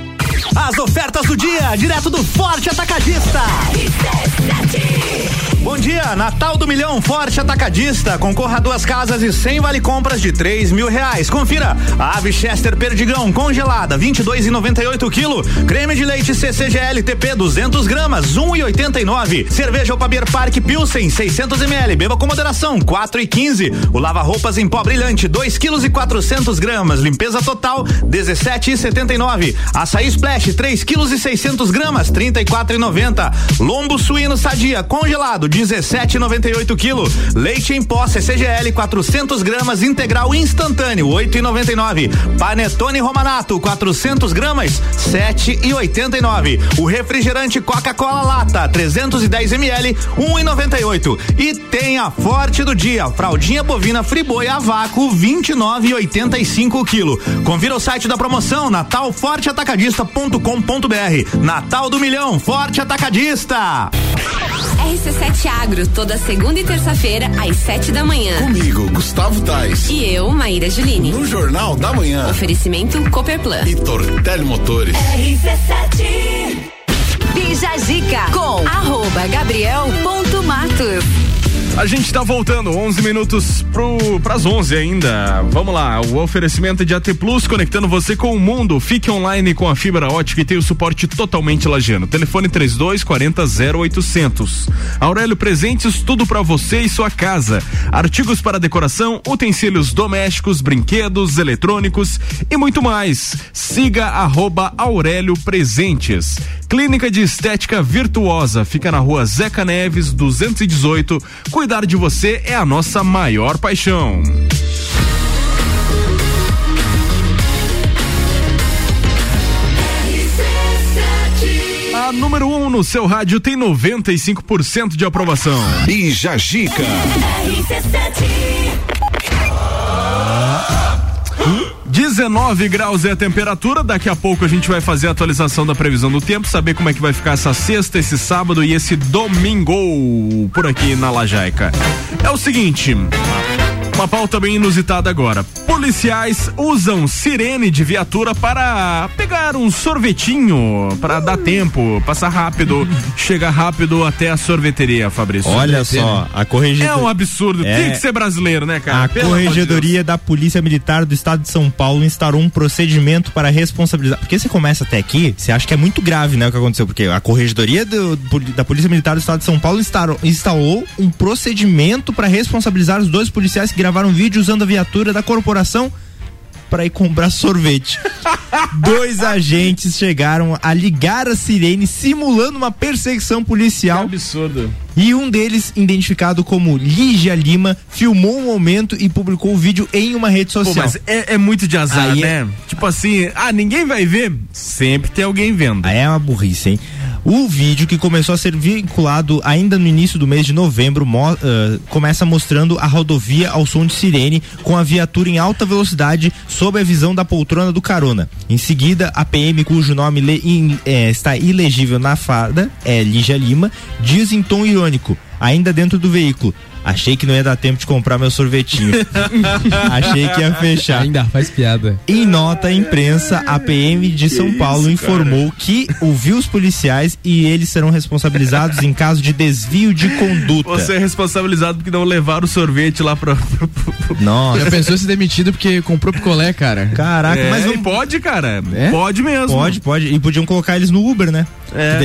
As ofertas do dia, direto do Forte Atacadista. Bom dia, Natal do Milhão Forte Atacadista. Concorra a duas casas e cem vale compras de três mil reais. Confira: ave Chester Perdigão congelada, vinte e dois e noventa e oito quilo. Creme de leite CCGL TP 200 gramas, um e oitenta e nove. Cerveja Opabier Park Pilsen 600 ml. Beba com moderação, quatro e quinze. O lava roupas em pó brilhante, dois quilos e quatrocentos gramas. Limpeza total, dezessete e setenta e nove. Açaí Splash 3 quilos e 600 gramas, trinta e quatro e noventa. Lombo suíno sadia congelado, 17,98 quilo. Leite em pó CCGL 400 gramas integral instantâneo 8,99. Panetone Romanato 400 gramas 7,89. O refrigerante Coca-Cola lata 310 ml 1,98. E tem a forte do dia fraldinha bovina Friboi a vácuo 29,85 quilo. Confira o site da promoção natalforteatacadista.com.br. Natal do Milhão Forte Atacadista.
RC7 Agro, toda segunda e terça-feira, às sete da manhã.
Comigo, Gustavo Tais.
E eu, Maíra Juline.
No Jornal da Manhã.
Oferecimento Cooperplan.
E Tortelli Motores.
RC7 Bija Zica com arroba Gabriel ponto Matos.
A gente está voltando, 11 minutos para as 11 ainda. Vamos lá, o oferecimento de AT Plus conectando você com o mundo. Fique online com a fibra ótica e tem o suporte totalmente lagiano. Telefone 32 40 0800. Aurélio Presentes, tudo para você e sua casa. Artigos para decoração, utensílios domésticos, brinquedos, eletrônicos e muito mais. Siga arroba Aurélio Presentes. Clínica de Estética Virtuosa fica na rua Zeca Neves 218. Cuidar de você é a nossa maior paixão. A número 1 um no seu rádio tem 95% de aprovação.
Bija Gica.
19 graus é a temperatura. Daqui a pouco a gente vai fazer a atualização da previsão do tempo, saber como é que vai ficar essa sexta, esse sábado e esse domingo por aqui na Lajaica. É o seguinte. Uma pauta bem inusitada agora. Policiais usam sirene de viatura para pegar um sorvetinho, para dar tempo, passar rápido, chegar rápido até a sorveteria, Fabrício.
Olha só, a corregedoria.
É um absurdo.
É.
Tem que ser brasileiro, né, cara?
A
Pelo amor de
Corregedoria da Polícia Militar do Estado de São Paulo instaurou um procedimento para responsabilizar. Porque você começa até aqui, você acha que é muito grave, né, o que aconteceu? Porque a Corregedoria do- da Polícia Militar do Estado de São Paulo instaurou, instalou um procedimento para responsabilizar os dois policiais que gravaram vídeo usando a viatura da corporação para ir comprar sorvete. Dois agentes chegaram a ligar a sirene simulando uma perseguição policial.
absurdo.
E um deles, identificado como Lígia Lima, filmou o momento e publicou o vídeo em uma rede
Pô,
social.
mas é, é muito de azar,
Aí
né? Tipo assim, ah, ninguém vai ver. Sempre tem alguém vendo.
Aí é uma burrice, hein? O vídeo que começou a ser vinculado ainda no início do mês de novembro mo- ah, começa mostrando a rodovia ao som de sirene com a viatura em alta velocidade sob a visão da poltrona do carona. Em seguida, a PM, cujo nome in- eh, está ilegível na farda, é Lígia Lima, diz em tom irônico, ainda dentro do veículo. Achei que não ia dar tempo de comprar meu sorvetinho. Achei que ia fechar.
Ainda faz piada.
Em nota à imprensa, a PM de São Paulo informou que ouviu os policiais e eles serão responsabilizados em caso de desvio de conduta.
Você é responsabilizado porque não levaram o sorvete lá pra.
Nossa.
Já pensou se demitido porque comprou picolé, cara?
Caraca,
É,
mas não
pode, cara.
É?
Pode mesmo.
Pode, pode. E podiam colocar eles no Uber, né?
É.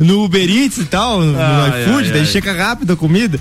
no Uber Eats e tal, no
Ai,
iFood,
ai,
daí
ai.
chega rápido a comida.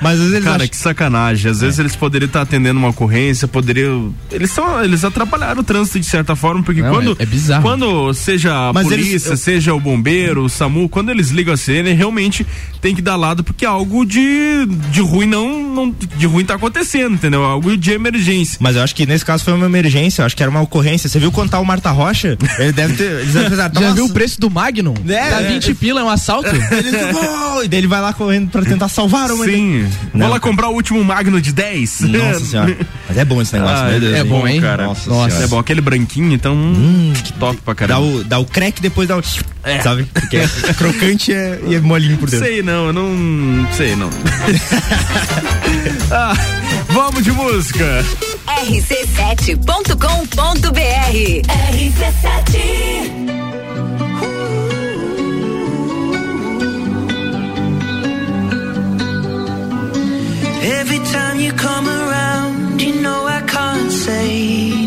Mas às vezes eles
Cara,
acham-
que sacanagem. Às vezes eles poderiam estar atendendo uma ocorrência, poderiam. Eles são, eles atrapalharam o trânsito de certa forma, porque
Não,
quando
é- é bizarro.
quando seja a
Mas
polícia,
eles- eu-
seja o bombeiro, o SAMU, quando eles ligam a sirene, realmente tem que dar lado porque algo de, de ruim não, não de ruim tá acontecendo, entendeu? Algo de emergência.
Mas eu acho que nesse caso foi uma emergência, eu acho que era uma ocorrência. Você viu quanto tá o Marta Rocha? Ele deve ter. Eles devem pensar,
Já
"Nossa,
viu o preço do Magnum?
É,
tá
é.
20 pila, é um assalto?
Eles, "Oh!" e daí ele vai lá correndo pra tentar salvar uma
Sim.
Não.
Vou lá comprar o último Magno de 10.
Nossa senhora. Mas é bom esse negócio,
Ah,
meu Deus.
é bom, hein?
cara.
Nossa,
Nossa,
É bom. Aquele branquinho, então. que top pra
Dá
caramba.
o, dá o crack depois dá o. Sabe? Porque é crocante é, e é molinho por dentro.
Sei não, eu não sei não. ah, vamos de música.
rc7.com.br RC7
Every time you come around, you know I can't say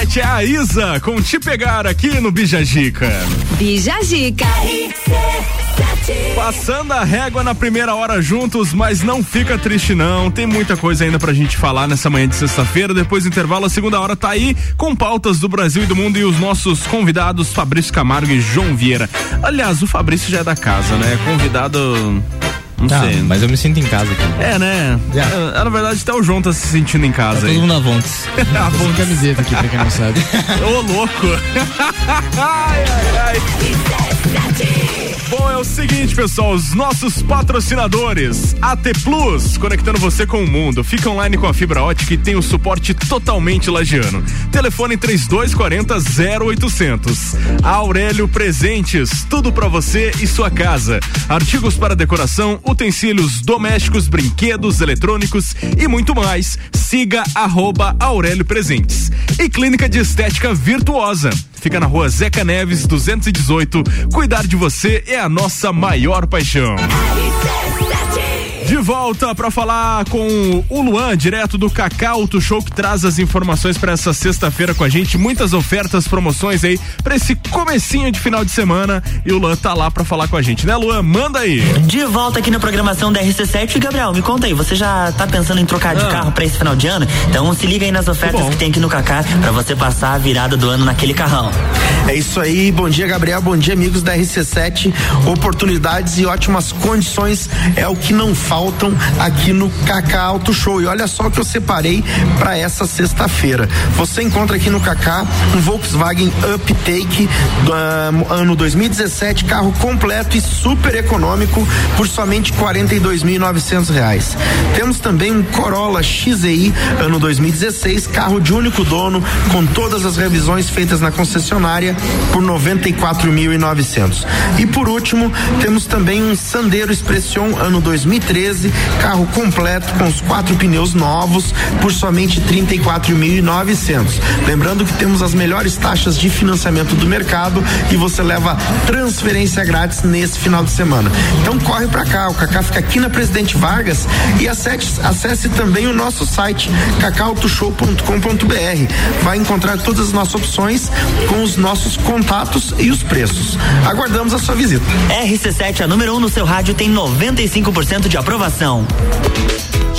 é a
Isa com Te Pegar aqui no Bijagica.
Bijagica.
Passando a régua na primeira hora juntos, mas não fica triste não. Tem muita coisa ainda pra gente falar nessa manhã de sexta-feira. Depois do intervalo, a segunda hora tá aí com pautas do Brasil e do mundo e os nossos convidados Fabrício Camargo e João Vieira. Aliás, o Fabrício já é da casa, né? Convidado não
Ah,
sei.
mas eu me sinto em casa aqui.
É, né? É, na verdade, até o João tá se sentindo em casa
Tá
aí.
todo mundo na Vontes.
a
Sem camiseta aqui, pra quem não sabe.
Ô, louco! ai, ai, ai. Bom, é o seguinte, pessoal, os nossos patrocinadores, AT Plus, conectando você com o mundo. Fica online com a fibra ótica e tem o suporte totalmente lagiano. Telefone 3240 0800. Aurélio Presentes, tudo pra você e sua casa. Artigos para decoração, utensílios domésticos, brinquedos, eletrônicos e muito mais. Siga arroba Aurélio Presentes. E Clínica de Estética Virtuosa. Fica na rua Zeca Neves, 218. Cuidar de você é a nossa maior paixão. De volta para falar com o Luan, direto do Cacau Auto Show, que traz as informações para essa sexta-feira com a gente. Muitas ofertas, promoções aí para esse comecinho de final de semana. E o Luan tá lá para falar com a gente, né, Luan? Manda aí.
De volta aqui na programação da RC7. E, Gabriel, me conta aí, você já tá pensando em trocar de
Ah.
carro pra esse final de ano? Então se liga aí nas ofertas que, tem aqui no Cacá pra você passar a virada do ano naquele carrão.
É isso aí, bom dia Gabriel, bom dia amigos da RC7. Oportunidades e ótimas condições é o que não faltam aqui no Kaká Auto Show. E olha só o que eu separei para essa sexta-feira. Você encontra aqui no Kaká um Volkswagen Uptake do ah, ano 2017, carro completo e super econômico por somente 42.900 reais. Temos também um Corolla XEI ano 2016, carro de único dono com todas as revisões feitas na concessionária por 94.900. E por último, temos também um Sandero Expression ano 2013, carro completo com os quatro pneus novos por somente 34.900. Lembrando que temos as melhores taxas de financiamento do mercado e você leva transferência grátis nesse final de semana. Então corre pra cá, o Cacá fica aqui na Presidente Vargas e acesse, acesse também o nosso site cacautoshow.com.br. Vai encontrar todas as nossas opções com os nossos contatos e os preços. Aguardamos a sua visita.
RC7, a número 1 um no seu rádio, tem 95% de aprovação aprovação.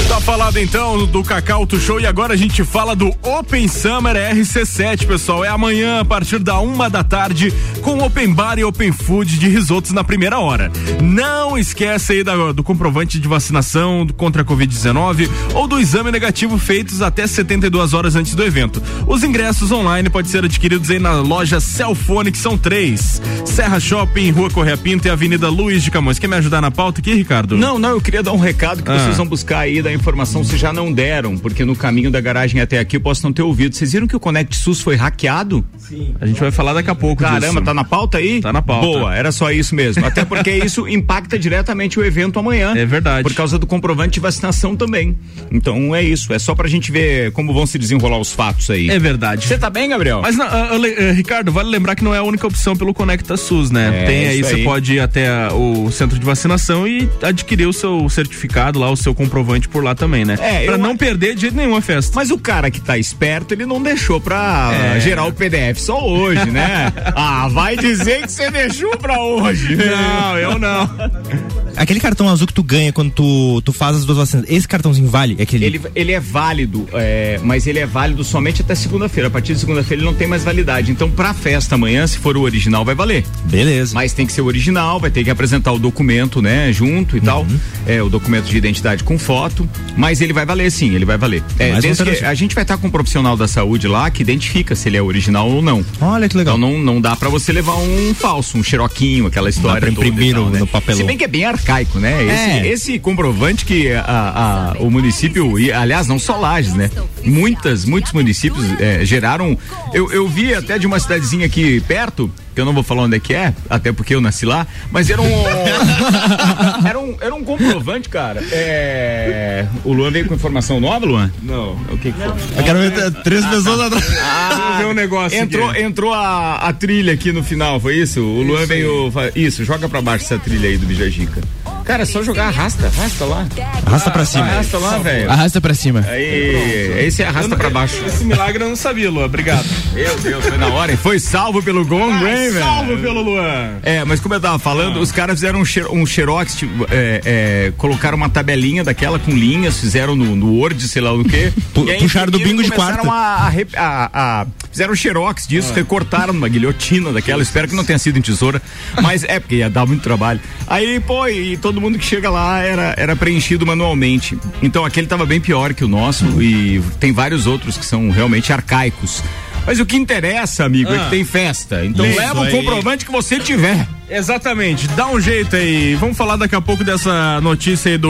Tá falado então do Cacau Auto Show e agora a gente fala do Open Summer RC7, pessoal. É amanhã a partir da uma da tarde com Open Bar e Open Food de risotos na primeira hora. Não esquece aí da- do comprovante de vacinação contra a Covid-19 ou do exame negativo feitos até 72 horas antes do evento. Os ingressos online podem ser adquiridos aí na loja Celfone, que são três: Serra Shopping, Rua Correia Pinto e Avenida Luiz de Camões. Quer me ajudar na pauta aqui, Ricardo?
Não, não, eu queria dar um recado que
Ah.
vocês vão buscar aí da informação se já não deram, porque no caminho da garagem até aqui eu posso não ter ouvido. Vocês viram que o Conect SUS foi hackeado?
Sim. A gente vai falar daqui a pouco
Caramba,
disso.
tá na pauta aí?
Tá na pauta.
Boa, era só isso mesmo. Até porque isso impacta diretamente o evento amanhã.
É verdade.
Por causa do comprovante de vacinação também. Então é isso, é só pra gente ver como vão se desenrolar os fatos aí.
É verdade.
Você tá bem, Gabriel?
Mas, não, ah, le- ah, Ricardo, vale lembrar que não é a única opção pelo Conecta SUS, né?
É,
Tem aí, você pode ir até a- o centro de vacinação e adquirir o seu certificado lá, o seu comprovante por lá também, né?
É,
pra
eu
não perder de jeito nenhum a festa.
Mas o cara que tá esperto, ele não deixou pra
É.
gerar o PDF só hoje, né? ah, vai dizer que você deixou pra hoje.
Não, eu não.
Aquele cartão azul que tu ganha quando tu, tu faz as duas vacinas, esse cartãozinho vale? É aquele...
Ele, ele é válido, é, mas ele é válido somente até segunda-feira. A partir de segunda-feira ele não tem mais validade. Então, pra festa amanhã, se for o original, vai valer.
Beleza.
Mas tem que ser o original, vai ter que apresentar o documento, né, junto e tal.
Uhum.
É, o documento de identidade com foto. Mas ele vai valer sim, ele vai valer. É, a gente vai estar com um profissional da saúde lá que identifica se ele é original ou não.
Olha que legal.
Então não, não dá pra você levar um falso, um xeroquinho, aquela história.
pra
toda e
imprimir
tal,
no-
né?
no papelão.
Se bem que é bem arcaico, né? Esse,
É.
esse comprovante que a- a- o município, e, aliás, não só Lages, né? Muitas, muitos municípios é, geraram. Eu, eu vi até de uma cidadezinha aqui perto, que eu não vou falar onde é que é, até porque eu nasci lá, mas era um. era um, era um comprovante, cara. É, o Luan veio com informação nova, Luan?
Não.
O que, que foi?
Eu quero ver três pessoas atrás.
Ah,
ver um negócio
entrou,
aqui.
entrou a, a trilha aqui no final, foi isso? O Luan veio. fa- Isso, joga pra baixo essa trilha aí do Bijagica. Cara, é só jogar, arrasta, arrasta lá.
Arrasta pra cima.
Arrasta lá, velho.
Arrasta pra cima.
Aí, esse é arrasta pra baixo.
Esse milagre eu não sabia, Luan. Obrigado.
Meu Deus, foi na hora. hein? Foi salvo pelo Gong Rain, velho.
Salvo pelo Luan.
É, mas como eu tava falando, os caras fizeram um, xer- um xerox, tipo, é, é, colocaram uma tabelinha daquela com linhas, fizeram no, no Word, sei lá o quê. Aí
puxaram do bingo de quarta.
A, a a- a- fizeram um xerox disso, recortaram numa guilhotina daquela, espero que não tenha sido em tesoura, mas é porque ia dar muito trabalho. Aí, pô, e todo todo mundo que chega lá era, era preenchido manualmente. Então aquele estava bem pior que o nosso e tem vários outros que são realmente arcaicos. Mas o que interessa, amigo, é
Ah.
que tem festa. Então leva o comprovante que você tiver.
Exatamente, dá um jeito aí. Vamos falar daqui a pouco dessa notícia aí do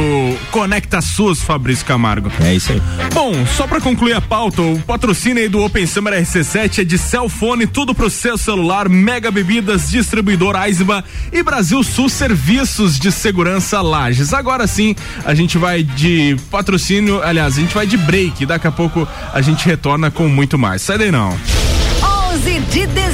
Conecta SUS, Fabrício Camargo.
É isso aí.
Bom, só pra concluir a pauta, o patrocínio aí do Open Summer RC7 é de Cellfone, tudo pro seu celular, Mega Bebidas, distribuidor Aisba e Brasil Sul Serviços de Segurança Lages. Agora sim, a gente vai de patrocínio, aliás, a gente vai de break, daqui a pouco a gente retorna com muito mais. Sai daí não.
11 de dezembro,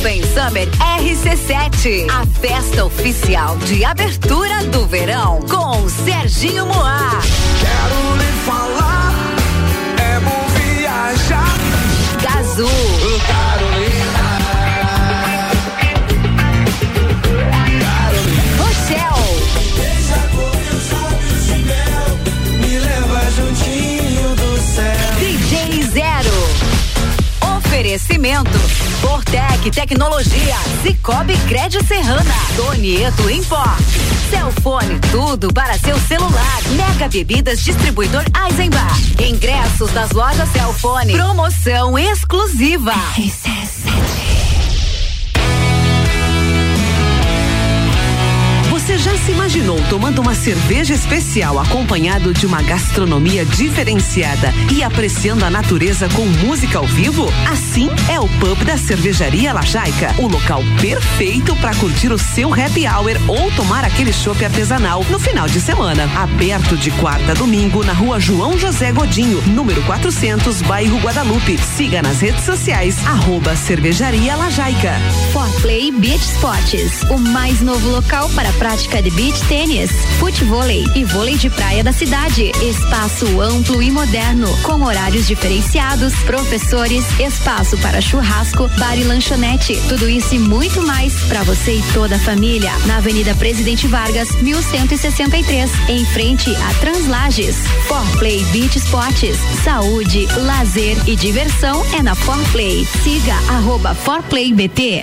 Open Summer RC7, a festa oficial de abertura do verão com Serginho Moá.
Quero lhe falar, é bom viajar.
Gazu, Oferecimento. Tecnologia, Cicobi Crédito Serrana, Donieto Import, Celfone, tudo para seu celular, Mega Bebidas Distribuidor Eisenbach, ingressos das lojas Celfone, promoção exclusiva.
Você já se imaginou tomando uma cerveja especial acompanhado de uma gastronomia diferenciada e apreciando a natureza com música ao vivo? Assim é o pub da Cervejaria Lajaica, o local perfeito para curtir o seu happy hour ou tomar aquele chopp artesanal no final de semana. Aberto de quarta a domingo na rua João José Godinho, número 400, bairro Guadalupe. Siga nas redes sociais, arroba Cervejaria Lajaica.
Forplay Beach Sports, o mais novo local para a de beach tênis, futevôlei e vôlei de praia da cidade. Espaço amplo e moderno, com horários diferenciados, professores, espaço para churrasco, bar e lanchonete. Tudo isso e muito mais para você e toda a família. Na Avenida Presidente Vargas, 1163, em frente a Translages. Forplay Beach Sports, saúde, lazer e diversão é na Forplay. Siga arroba ForplayBT.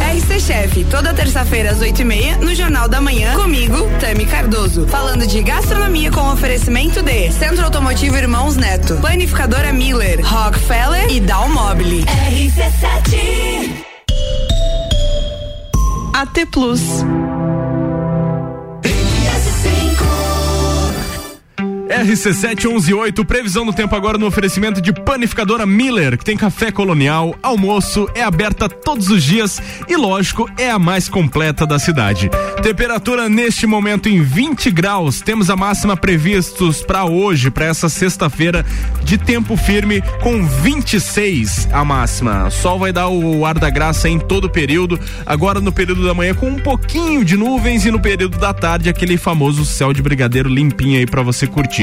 RC Chef, toda terça-feira às 8h30 no Jornal da Manhã, comigo, Tami Cardoso. Falando de gastronomia com oferecimento de Centro Automotivo Irmãos Neto, Planificadora Miller, Rockefeller e Dalmobile.
RC7.
AT Plus.
RC7118, previsão do tempo agora no oferecimento de panificadora Miller, que tem café colonial, almoço, é aberta todos os dias e, lógico, é a mais completa da cidade. Temperatura neste momento em 20 graus. Temos a máxima previstos para hoje, para essa sexta-feira, de tempo firme com 26 a máxima. Sol vai dar o ar da graça em todo o período. Agora no período da manhã com um pouquinho de nuvens e no período da tarde aquele famoso céu de brigadeiro limpinho aí para você curtir.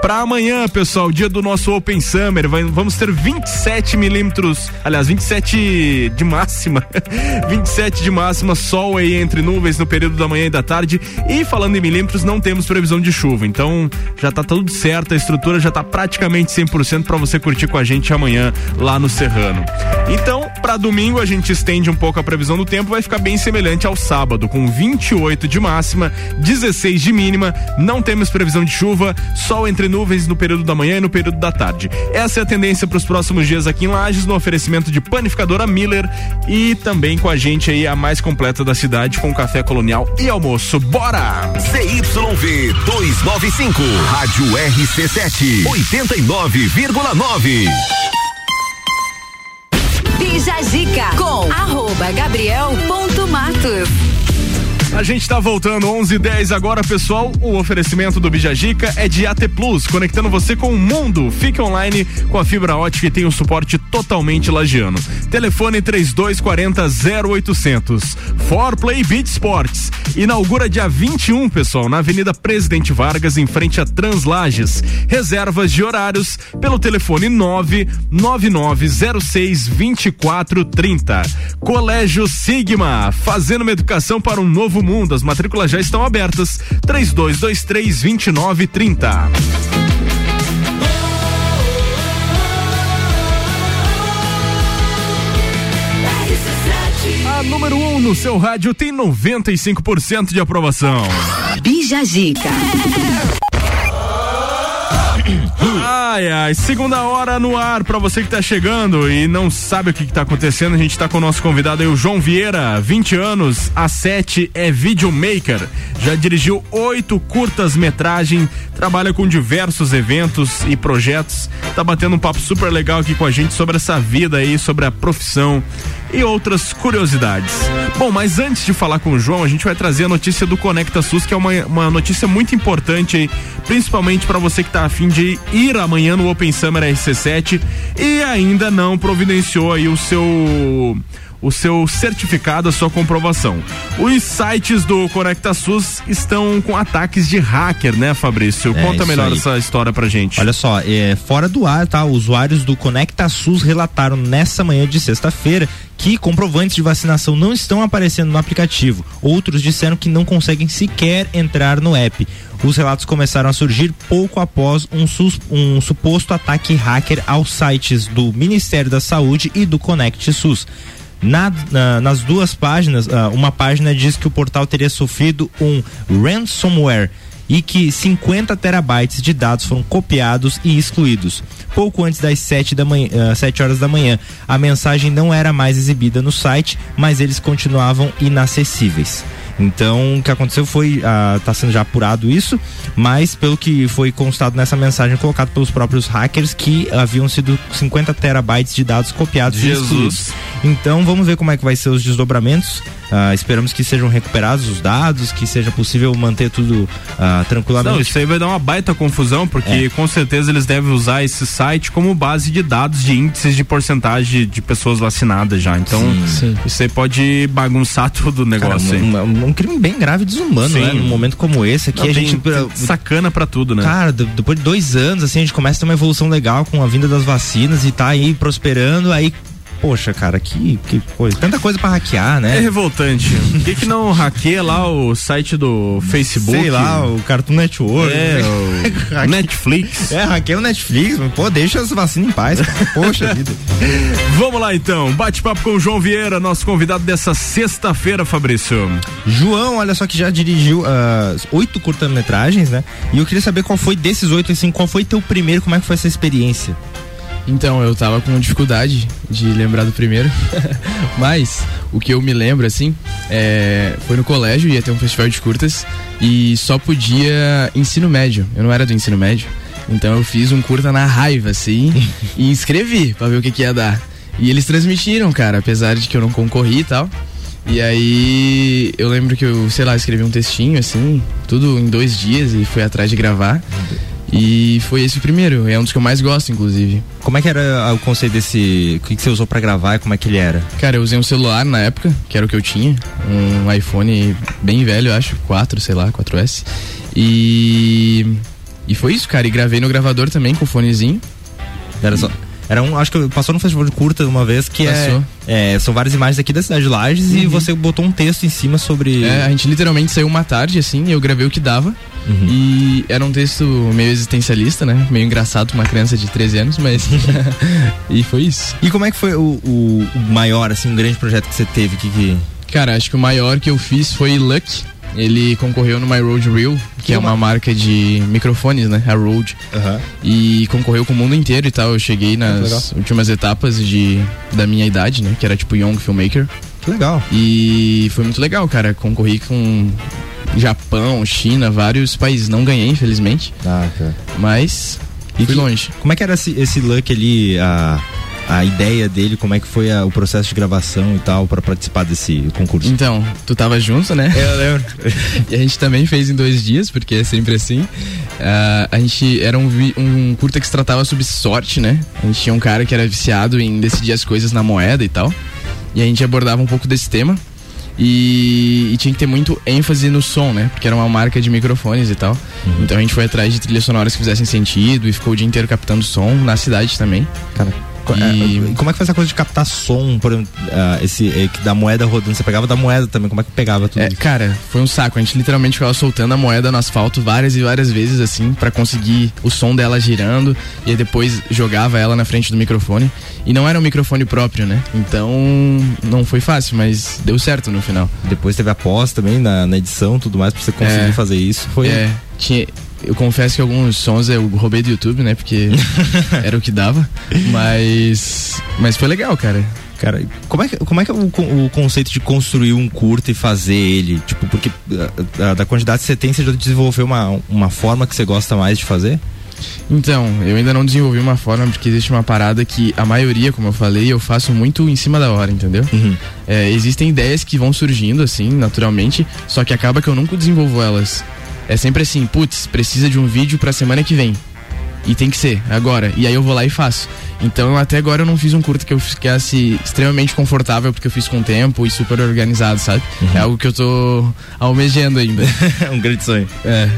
Para amanhã, pessoal, dia do nosso Open Summer, vai- vamos ter 27 milímetros, aliás, 27 de máxima, 27 de máxima, sol aí entre nuvens no período da manhã e da tarde. E falando em milímetros, não temos previsão de chuva, então já tá tudo certo, a estrutura já tá praticamente 100% para você curtir com a gente amanhã lá no Serrano. Então, para domingo a gente estende um pouco a previsão do tempo, vai ficar bem semelhante ao sábado, com 28 de máxima, 16 de mínima, não temos previsão de chuva, sol entre nuvens no período da manhã e no período da tarde. Essa é a tendência para os próximos dias aqui em Lages, no oferecimento de panificadora Miller e também com a gente aí a mais completa da cidade com café colonial e almoço. Bora!
CYV 295, Rádio RC7, 89,9.
Bija Zica com arroba Gabriel ponto Matos.
A gente tá voltando 11 h 10 agora, pessoal. O oferecimento do Bijagica é de AT Plus, conectando você com o mundo. Fique online com a fibra ótica e tem um suporte totalmente lagiano. Telefone 3240 0800. For Play Beat Sports. Inaugura dia 21, pessoal, na Avenida Presidente Vargas, em frente a Translages. Reservas de horários pelo telefone 99906 2430. Colégio Sigma, fazendo uma educação para um novo mundo. As matrículas já estão abertas. 3223 2930. A número 1 um no seu rádio tem 95% de aprovação.
Bija Zica.
Ai, ai, segunda hora no ar pra você que tá chegando e não sabe o que, que tá acontecendo. A gente tá com o nosso convidado aí, o João Vieira, 20 anos, a 7 é videomaker. Já dirigiu oito curtas-metragem, trabalha com diversos eventos e projetos. Tá batendo um papo super legal aqui com a gente sobre essa vida aí, sobre a profissão e outras curiosidades. Bom, mas antes de falar com o João, a gente vai trazer a notícia do Conecta SUS, que é uma, uma notícia muito importante aí, principalmente para você que tá afim de ir amanhã no Open Summer RC7 e ainda não providenciou aí o seu o seu certificado, a sua comprovação. Os sites do Conecta SUS estão com ataques de hacker, né, Fabrício?
É,
Conta melhor
aí.
essa história pra gente.
Olha só, é, fora do ar, tá? Usuários do Conecta SUS relataram nessa manhã de sexta-feira que comprovantes de vacinação não estão aparecendo no aplicativo. Outros disseram que não conseguem sequer entrar no app. Os relatos começaram a surgir pouco após um, sus- um suposto ataque hacker aos sites do Ministério da Saúde e do Conect SUS. Na- na- nas duas páginas, ah, uma página diz que o portal teria sofrido um ransomware e que 50 terabytes de dados foram copiados e excluídos. Pouco antes das 7, da manhã, ah, 7 horas da manhã, a mensagem não era mais exibida no site, mas eles continuavam inacessíveis. Então, o que aconteceu foi, está sendo já apurado isso, mas pelo que foi constado nessa mensagem colocado pelos próprios hackers que haviam sido 50 terabytes de dados copiados e
Jesus.
excluídos. Então, vamos ver como é que vai ser os desdobramentos. Ah, esperamos que sejam recuperados os dados, que seja possível manter tudo ah, tranquilamente.
Não, isso aí vai dar uma baita confusão, porque
É.
com certeza eles devem usar esse site como base de dados de índices de porcentagem de pessoas vacinadas já. Então,
Sim.
isso aí pode bagunçar todo o negócio
Cara,
aí.
um, um- um crime bem grave e desumano,
Sim.
né? Num momento como esse aqui,
Não,
a
tem-
gente.
tem sacana pra tudo, né?
Cara, de- depois de dois anos, assim, a gente começa a ter uma evolução legal com a vinda das vacinas e tá aí prosperando, aí. Poxa, cara, que, que coisa. Tanta coisa pra hackear, né?
É revoltante. Por que, que não hackeia lá o site do Facebook?
Sei lá, o Cartoon Network.
É,
o
Netflix.
É, hackeia o Netflix. Pô, deixa as vacinas em paz. Poxa vida.
Vamos lá então, bate-papo com o João Vieira, nosso convidado dessa sexta-feira, Fabrício.
João, olha só que já dirigiu ah, oito curta-metragens, né? E eu queria saber qual foi desses oito, assim, qual foi teu primeiro, como é que foi essa experiência?
Então, eu tava com dificuldade de lembrar do primeiro. Mas o que eu me lembro, assim, é, foi no colégio, ia ter um festival de curtas e só podia ensino médio. Eu não era do ensino médio. Então eu fiz um curta na raiva, assim, e inscrevi pra ver o que, que ia dar. E eles transmitiram, cara, apesar de que eu não concorri e tal. E aí eu lembro que eu, sei lá, escrevi um textinho assim, tudo em dois dias e fui atrás de gravar. E foi esse o primeiro, é um dos que eu mais gosto, inclusive.
Como é que era ah, o conceito desse. O que, que você usou pra gravar e como é que ele era?
Cara, eu usei um celular na época, que era o que eu tinha. Um iPhone bem velho, eu acho, 4, sei lá, 4S. E. E foi isso, cara. E gravei no gravador também com o fonezinho.
Era só. Era um, acho que passou no festival de curta uma vez que é,
Passou.
é, São várias imagens aqui da cidade de Lages e você botou um texto em cima sobre.
É, a gente literalmente saiu uma tarde, assim, e eu gravei o que dava. E era um texto meio existencialista, né? Meio engraçado pra uma criança de 13 anos, mas. e foi isso.
E como é que foi o, o- o maior, assim, um grande projeto que você teve? Que, que...
Cara, acho que o maior que eu fiz foi Luck. Ele concorreu no My Road Reel, que é uma marca de microfones, né? A Rode. E concorreu com o mundo inteiro e tal. Eu cheguei nas últimas etapas de, da minha idade, né? Que era tipo Young Filmmaker.
Que legal.
E foi muito legal, cara. Concorri com Japão, China, vários países. Não ganhei, infelizmente.
Ah, cara.
Mas
E
fui
que-
longe.
Como é que era esse, esse look ali? ah, a ideia dele, como é que foi a- o processo de gravação e tal para participar desse concurso?
Então, tu tava junto, né?
Eu lembro.
e a gente também fez em dois dias, porque é sempre assim. Ah, a gente era um, vi- um curta que se tratava sobre sorte, né? A gente tinha um cara que era viciado em decidir as coisas na moeda e tal. E a gente abordava um pouco desse tema. E, e tinha que ter muito ênfase no som, né? Porque era uma marca de microfones e tal. Então a gente foi atrás de trilhas sonoras que fizessem sentido e ficou o dia inteiro captando som na cidade também.
Cara, Co- é, como é que foi essa coisa de captar som, por exemplo, ah, esse que da moeda rodando? Você pegava da moeda também, como é que pegava tudo
É, cara, foi um saco. A gente literalmente ficava soltando a moeda no asfalto várias e várias vezes, assim, pra conseguir o som dela girando. E aí depois jogava ela na frente do microfone. E não era um microfone próprio, né? Então não foi fácil, mas deu certo no final.
Depois teve a pós também na, na edição tudo mais pra você conseguir
É.
fazer isso. Foi.
É, tinha, eu confesso que alguns sons eu roubei do YouTube, né? Porque era o que dava. Mas. Mas foi legal, cara.
Cara, como é que, como é, que é o, o conceito de construir um curto e fazer ele? Tipo, porque ah, ah, da quantidade que você tem, você já desenvolveu uma, uma forma que você gosta mais de fazer?
Então, eu ainda não desenvolvi uma forma, porque existe uma parada que a maioria, como eu falei, eu faço muito em cima da hora, entendeu? É, existem ideias que vão surgindo, assim, naturalmente, só que acaba que eu nunca desenvolvo elas. É sempre assim, putz, precisa de um vídeo pra semana que vem. E tem que ser, agora. E aí eu vou lá e faço. Então, até agora eu não fiz um curto que eu ficasse extremamente confortável, porque eu fiz com tempo e super organizado, sabe? É algo que eu tô almejando ainda.
um grande sonho.
É.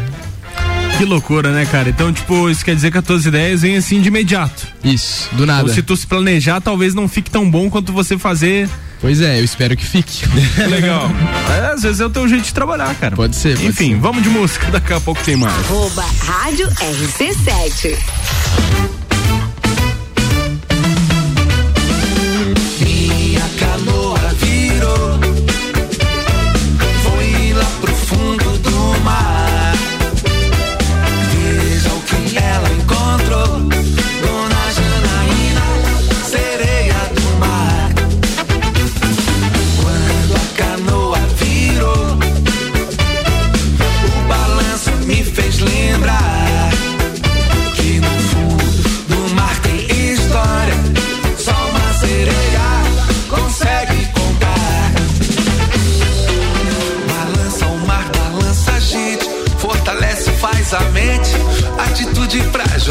Que loucura, né, cara? Então, tipo, isso quer dizer que as tuas ideias vêm assim de imediato.
Isso, do nada.
Ou se tu se planejar, talvez não fique tão bom quanto você fazer.
Pois é, eu espero que fique.
Legal. É, às vezes é o teu jeito de trabalhar, cara.
Pode ser. pode
Enfim, vamos de música, daqui a pouco tem mais.
Arroba Rádio RC7.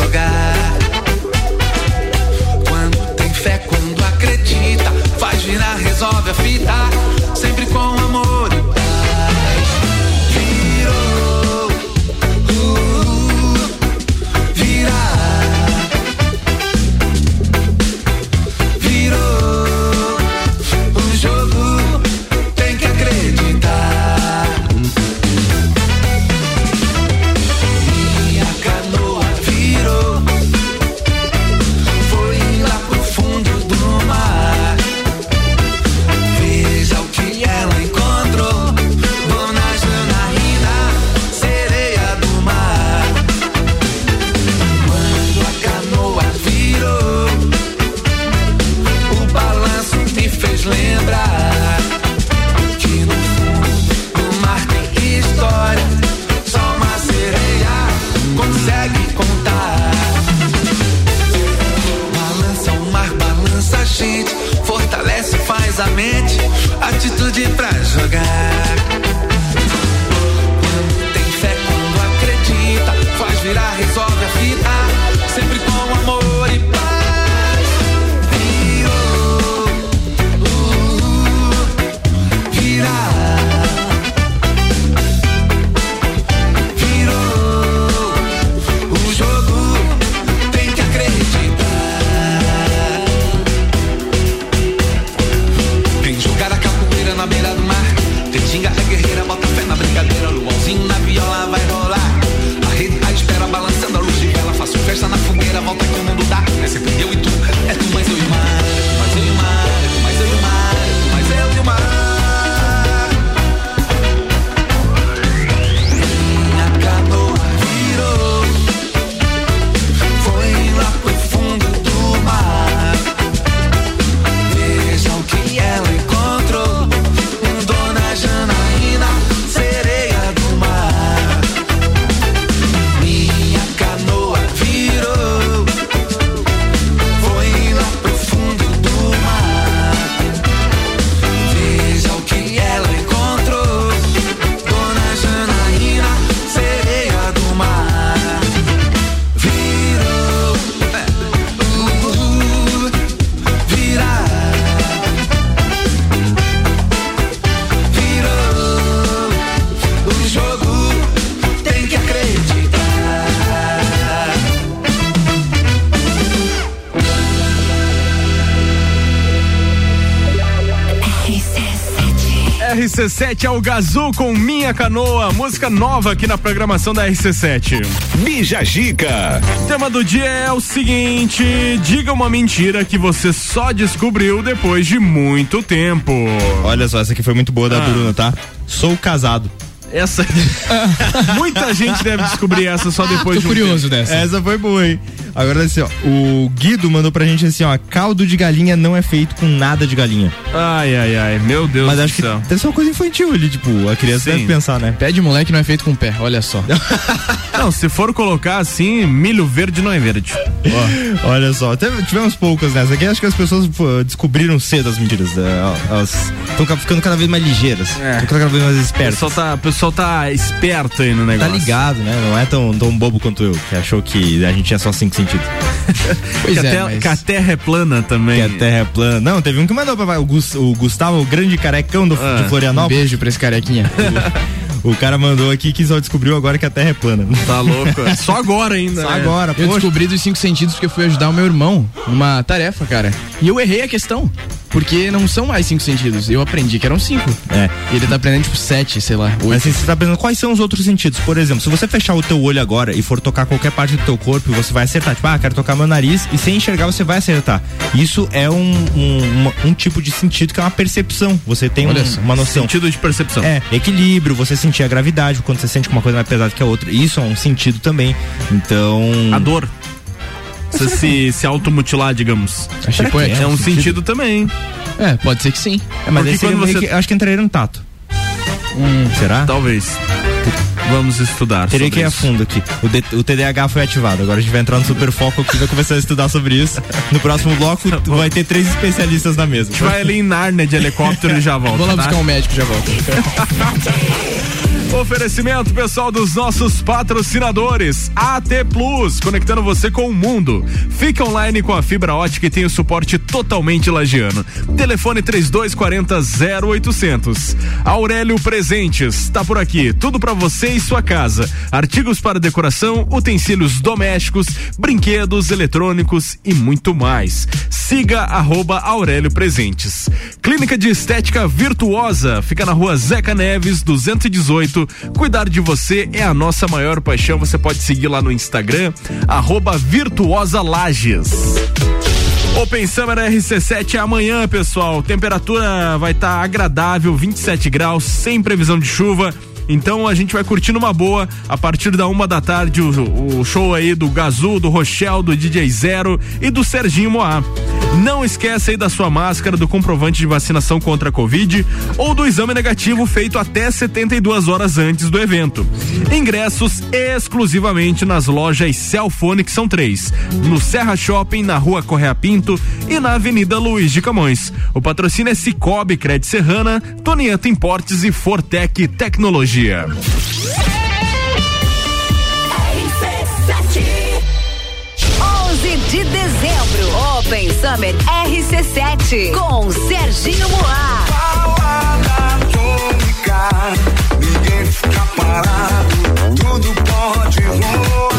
Jogar. Quando tem fé, quando acredita. Faz virar, resolve a fita. Sempre com
RC7 é o Gazul com Minha Canoa, música nova aqui na programação da RC7.
Bija Gica.
O tema do dia é o seguinte: diga uma mentira que você só descobriu depois de muito tempo.
Olha só, essa aqui foi muito boa da
Ah.
Bruna, tá? Sou casado.
Essa. Muita gente deve descobrir essa só depois
Tô
de um
curioso
tempo.
dessa. Essa foi boa, hein? Agora assim, ó, o Guido mandou pra gente assim, ó, caldo de galinha não é feito com nada de galinha.
Ai, ai, ai, meu Deus
Mas
do
acho que
céu.
deve ser uma coisa infantil ali, tipo, a criança
Sim.
deve pensar, né?
Pé de moleque não é feito com pé, olha só.
Não, se for colocar assim, milho verde não é verde.
Olha só, teve- tivemos poucas nessa aqui, acho que as pessoas pô, descobriram cedo as mentiras. né? Elas estão ficando cada vez mais ligeiras, estão
É.
ficando cada vez mais
O
espertas.
pessoal tá, o pessoal tá esperto aí no
Tá
negócio.
ligado, né? Não é tão, tão bobo quanto eu, que achou que a gente tinha só cinco sentidos.
Pois
que, a
é,
terra,
mas-
que a terra é plana também.
Que a terra é plana. Não, teve um que mandou pra o, Gus- o Gustavo, o grande carecão do,
Ah,
de Florianópolis.
Um beijo pra esse carequinha.
O cara mandou aqui que só descobriu agora que a terra é plana.
Tá louco. Só agora ainda.
Só
né?
agora,
Eu
poxa.
descobri dos cinco sentidos porque eu fui ajudar o meu irmão numa tarefa, cara. E eu errei a questão. Porque não são mais cinco sentidos. Eu aprendi que eram cinco.
É.
E ele tá aprendendo, tipo, sete, sei lá,
Mas
oito.
assim, você tá pensando quais são os outros sentidos? Por exemplo, se você fechar o teu olho agora e for tocar qualquer parte do teu corpo, você vai acertar. Tipo, ah, quero tocar meu nariz e sem enxergar você vai acertar. Isso é um, um, uma- um tipo de sentido que é uma percepção. Você tem
Olha
um-
só,
uma noção.
Sentido de percepção.
É, equilíbrio, você sentir a gravidade quando você sente que uma coisa é mais pesada que a outra. Isso é um sentido também. Então.
A dor. Você se, se automutilar, digamos.
Que
poético.
É um sentido também.
É, pode ser que sim.
É, mas
Porque quando você-
que- acho que entraria no tato.
Hum,
Será?
Talvez. Vamos estudar.
Teria
sobre
que ir a fundo aqui. O, D- o TDAH foi ativado. Agora a gente vai entrar no super foco aqui e vai começar a estudar sobre isso. No próximo bloco vai ter três especialistas na mesa.
A gente vai ali em Narnia de helicóptero e já volta.
Vou lá
tá?
buscar um médico, já volto.
Oferecimento, pessoal, dos nossos patrocinadores. AT Plus, conectando você com o mundo. Fica online com a fibra ótica e tem o suporte totalmente lagiano. Telefone 3240 0800. Aurélio Presentes, tá por aqui. Tudo pra você e sua casa. Artigos para decoração, utensílios domésticos, brinquedos, eletrônicos e muito mais. Siga arroba Aurélio Presentes. Clínica de Estética Virtuosa, fica na rua Zeca Neves, 218. Cuidar de você é a nossa maior paixão. Você pode seguir lá no Instagram, arroba Virtuosa Lages. Open Summer RC7 é amanhã, pessoal. Temperatura vai estar agradável, 27 graus, sem previsão de chuva. Então a gente vai curtir numa boa a partir da uma da tarde o, o show aí do Gazul, do Rochelle, do DJ Zero e do Serginho Moá. Não esqueça aí da sua máscara, do comprovante de vacinação contra a Covid ou do exame negativo feito até 72 horas antes do evento. Ingressos exclusivamente nas lojas Celfone, que são três: no Serra Shopping, na Rua Correia Pinto e na Avenida Luiz de Camões. O patrocínio é Cicobi, Cred Serrana, Tonieta Importes e Fortec Tecnologia.
11 de dezembro, Open Summer RC7 com Serginho Moá.
Ninguém fica parado, tudo pode rolar.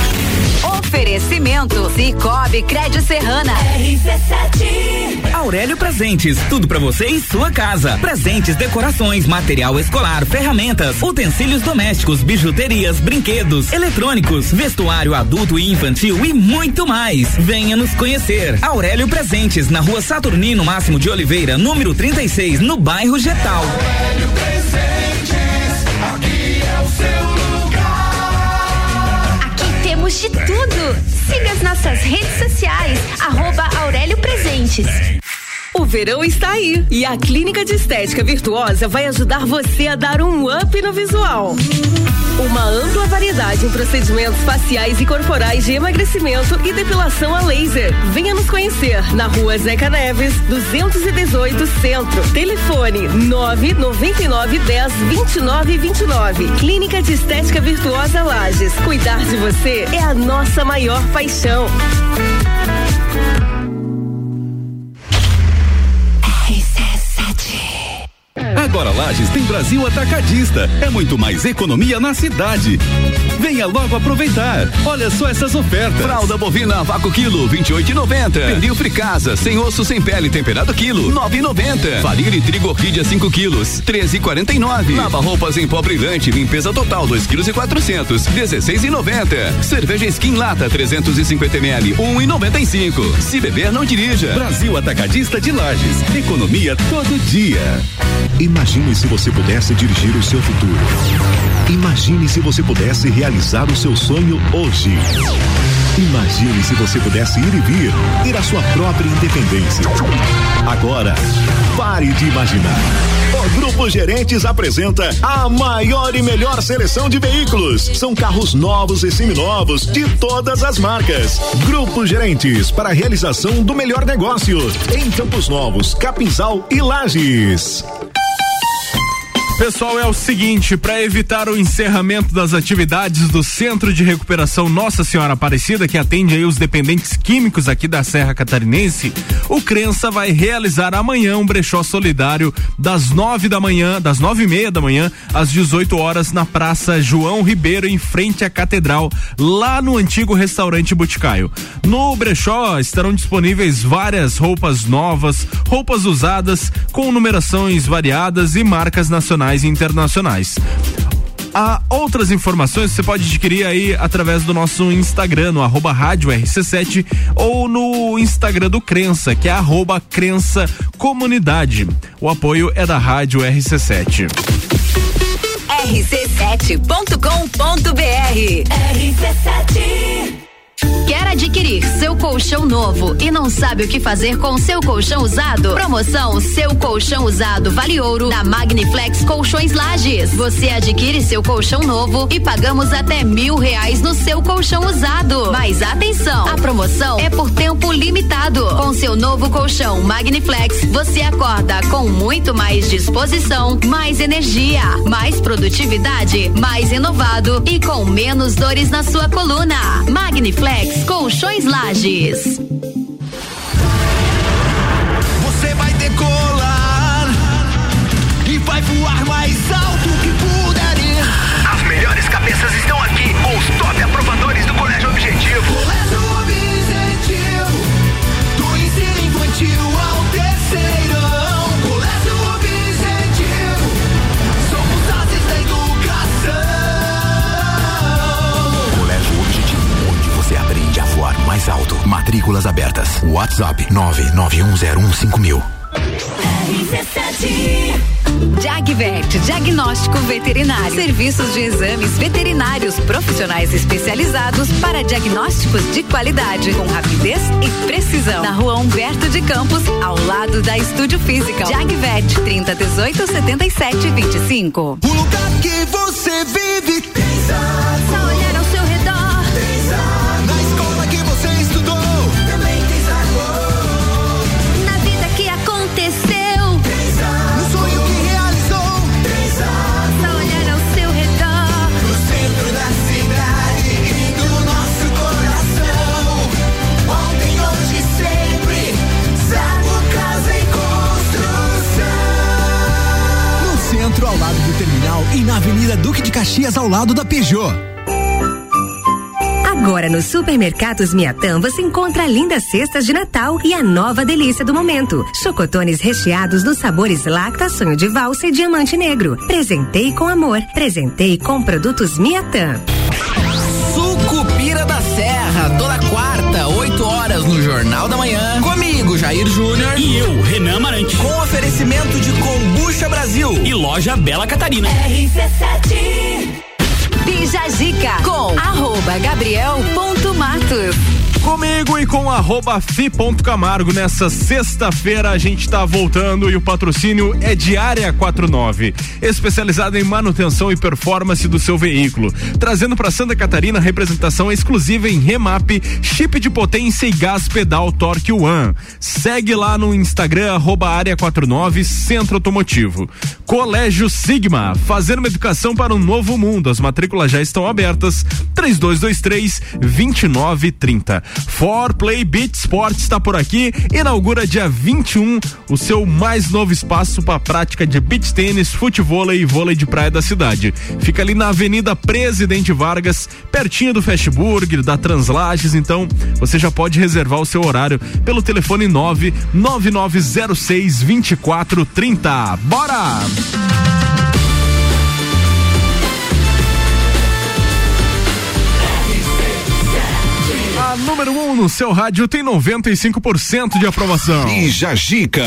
Oferecimento Cicobi Cred Serrana. RC7.
Aurélio Presentes, tudo pra você e sua casa. Presentes, decorações, material escolar, ferramentas, utensílios domésticos, bijuterias, brinquedos, eletrônicos, vestuário adulto e infantil e muito mais. Venha nos conhecer. Aurélio Presentes, na rua Saturnino Máximo de Oliveira, número 36, no bairro Getal.
Aqui de tudo. Siga as nossas redes sociais, arroba Aurélio Presentes.
O verão está aí e a Clínica de Estética Virtuosa vai ajudar você a dar um up no visual. Uma ampla variedade em procedimentos faciais e corporais de emagrecimento e depilação a laser. Venha nos conhecer na rua Zeca Neves, 218 Centro. Telefone 999 10 29 29. Clínica de Estética Virtuosa Lages. Cuidar de você é a nossa maior paixão.
Agora Lages tem Brasil Atacadista. É muito mais economia na cidade. Venha logo aproveitar. Olha só essas ofertas.
Fralda bovina vácuo quilo 28,90. Pernil fricasa sem osso sem pele temperado quilo 9,90. Farinha de trigo orquídea 5 quilos 13,49. Lava roupas em pó brilhante limpeza total 2 quilos e 400 16,90. Cerveja skin lata 350 ml 1,95. Se beber não dirija.
Brasil Atacadista de Lages. Economia todo dia.
Imagine se você pudesse dirigir o seu futuro. Imagine se você pudesse realizar o seu sonho hoje. Imagine se você pudesse ir e vir, ter a sua própria independência. Agora, pare de imaginar. O Grupo Gerentes apresenta a maior e melhor seleção de veículos. São carros novos e seminovos de todas as marcas. Grupo Gerentes para a realização do melhor negócio em Campos Novos, Capinzal e Lages.
Pessoal, é o seguinte, para evitar o encerramento das atividades do Centro de Recuperação Nossa Senhora Aparecida, que atende aí os dependentes químicos aqui da Serra Catarinense, o Crença vai realizar amanhã um brechó solidário das nove da manhã, das nove e meia da manhã, às 18 horas, na Praça João Ribeiro, em frente à Catedral, lá no antigo restaurante Boticaio. No brechó estarão disponíveis várias roupas novas, roupas usadas, com numerações variadas e marcas nacionais e internacionais. Há outras informações você pode adquirir aí através do nosso Instagram, no arroba rádio RC7 ou no Instagram do Crença, que é arroba Crença Comunidade. O apoio é da Rádio RC7.
rc7.com.br RC7
Quer adquirir seu colchão novo e não sabe o que fazer com seu colchão usado? Promoção Seu Colchão Usado Vale Ouro da Magniflex Colchões Lages. Você adquire seu colchão novo e pagamos até mil reais no seu colchão usado. Mas atenção, a promoção é por tempo limitado. Com seu novo colchão Magniflex, você acorda com muito mais disposição, mais energia, mais produtividade, mais renovado e com menos dores na sua coluna. Magniflex Colchões Lages.
Você vai decolar mais alto.
Matrículas abertas. WhatsApp 991015000.
Jagvet, diagnóstico veterinário. Serviços de exames veterinários profissionais especializados para diagnósticos de qualidade, com rapidez e precisão. Na rua Humberto de Campos, ao lado da Estúdio Física. Jagvet, 30 18 77 25.
O lugar que você vive tem
Só
na Avenida Duque de Caxias, ao lado da Peugeot.
Agora no Supermercados Miatã você encontra lindas cestas de Natal e a nova delícia do momento. Chocotones recheados nos sabores Lacta, Sonho de Valsa e Diamante Negro. Presentei com amor. Presentei com produtos Miatã.
Sucupira da Serra, toda quarta, 8 horas no Jornal da Manhã. Comigo, Jair Júnior.
E eu, Renan Amarante.
Com oferecimento de Combucha Brasil.
E loja Bela Catarina.
RC7 Bija Zica com arroba Gabriel ponto Matos.
Comigo e com arroba fi.camargo nessa sexta-feira a gente tá voltando e o patrocínio é de Área 49, especializada em manutenção e performance do seu veículo, trazendo para Santa Catarina representação exclusiva em remap, chip de potência e gás pedal Torque One. Segue lá no Instagram arroba Área 49 Centro Automotivo. Colégio Sigma, fazendo uma educação para um novo mundo. As matrículas já estão abertas. 3223 2930. For Play Beach Sports está por aqui, inaugura dia 21 o seu mais novo espaço para prática de beach tênis, futebol e vôlei de praia da cidade. Fica ali na Avenida Presidente Vargas, pertinho do Fast Burger, da Translages, então você já pode reservar o seu horário pelo telefone 99906 2430. Bora! A número 1 um no seu rádio tem 95% de aprovação.
Bija Gica.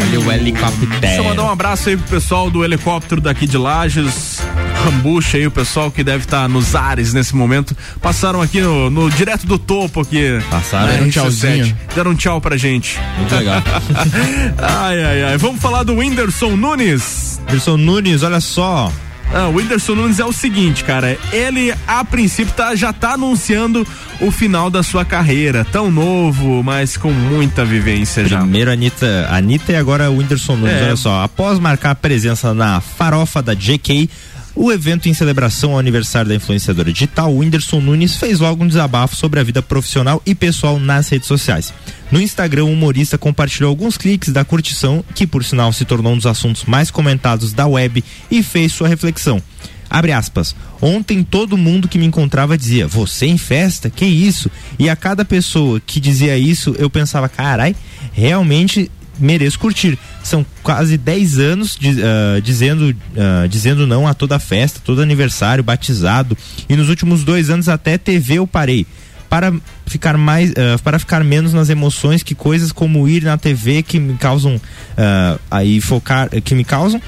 Olha o helicóptero.
Deixa eu mandar um abraço aí pro pessoal do helicóptero daqui de Lages. Rambucha aí, o pessoal que deve estar nos ares nesse momento. Passaram aqui no, no- direto do topo aqui.
Passaram, deram um
RC7.
tchauzinho.
Deram um tchau pra gente.
Muito legal.
ai, ai, ai. Vamos falar do Whindersson Nunes.
Whindersson Nunes, olha só.
Ah, o Whindersson Nunes é o seguinte, cara. Ele, a princípio, tá, já tá anunciando o final da sua carreira. Tão novo, mas com muita vivência já.
Primeiro Anitta, Anitta e agora o Whindersson Nunes.
É.
Olha só, após marcar a presença na farofa da JK, o evento em celebração ao aniversário da influenciadora digital, Whindersson Nunes fez logo um desabafo sobre a vida profissional e pessoal nas redes sociais. No Instagram, o humorista compartilhou alguns cliques da curtição, que por sinal se tornou um dos assuntos mais comentados da web, e fez sua reflexão. Abre aspas. Ontem todo mundo que me encontrava dizia: Você em festa? Que isso? E a cada pessoa que dizia isso, eu pensava: Carai, realmente mereço curtir. São quase 10 anos de- ah, dizendo, ah, dizendo não a toda festa, todo aniversário, batizado. E nos últimos dois anos até TV eu parei. Para ficar mais, ah, para ficar menos nas emoções que coisas como ir na TV que me causam aí focar, que me causam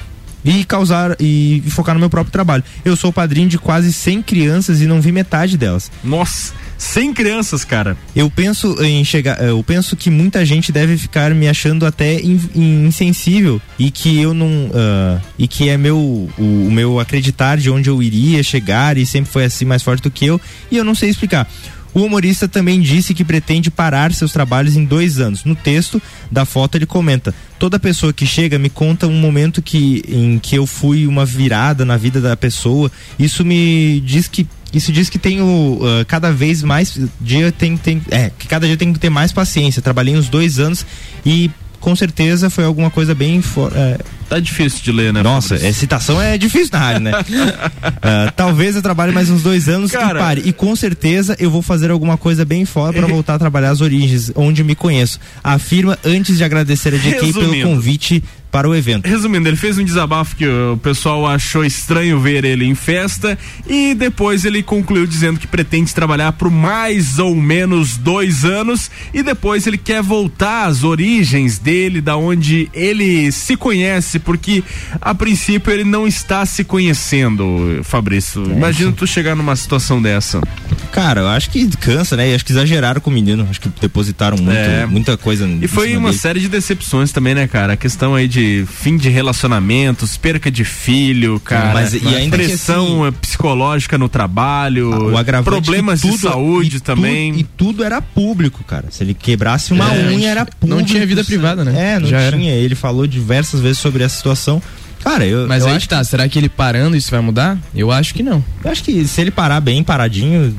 e causar e focar no meu próprio trabalho. Eu sou padrinho de quase 100 crianças e não vi metade delas.
Nossa, 100 crianças, cara.
Eu penso em chegar, eu penso que muita gente deve ficar me achando até in- in- insensível e que eu não ah, e que é meu o, o meu acreditar de onde eu iria chegar e sempre foi assim mais forte do que eu e eu não sei explicar. O humorista também disse que pretende parar seus trabalhos em dois anos. No texto da foto ele comenta: toda pessoa que chega me conta um momento que em que eu fui uma virada na vida da pessoa. Isso me diz que isso diz que tenho ah, cada vez mais dia tem, tem é que cada dia tem que ter mais paciência. Trabalhei uns dois anos e com certeza foi alguma coisa bem for, é,
Tá difícil de ler, né?
nossa, é, citação é difícil na rádio, né? Ah, talvez eu trabalhe mais uns dois anos
Cara.
e pare. E com certeza eu vou fazer alguma coisa bem fora pra voltar a trabalhar as origens, onde me conheço. Afirma antes de agradecer a JK pelo convite para o evento.
Resumindo, ele fez um desabafo que o pessoal achou estranho ver ele em festa e depois ele concluiu dizendo que pretende trabalhar por mais ou menos dois anos e depois ele quer voltar às origens dele, da onde ele se conhece, porque a princípio ele não está se conhecendo, Fabrício. Imagina tu chegar numa situação dessa.
Cara, eu acho que cansa, né? E acho que exageraram com o menino. Acho que depositaram muito,
É.
muita coisa.
E foi uma série de decepções também, né, cara? A questão aí de fim de relacionamentos, perca de filho, cara.
Mas e ainda que
pressão eh, psicológica no trabalho,
o agravante
problemas
que
de
tudo-
saúde
e
também.
tudo- e tudo era público, cara. Se ele quebrasse uma
É,
unha, era público.
não tinha vida privada, né?
É, não
Já era.
tinha. Ele falou diversas vezes sobre essa situação. Cara, eu,
Mas
eu
aí
acho
que tá, será que ele parando isso vai mudar? Eu acho que não.
Eu acho que se ele parar bem paradinho,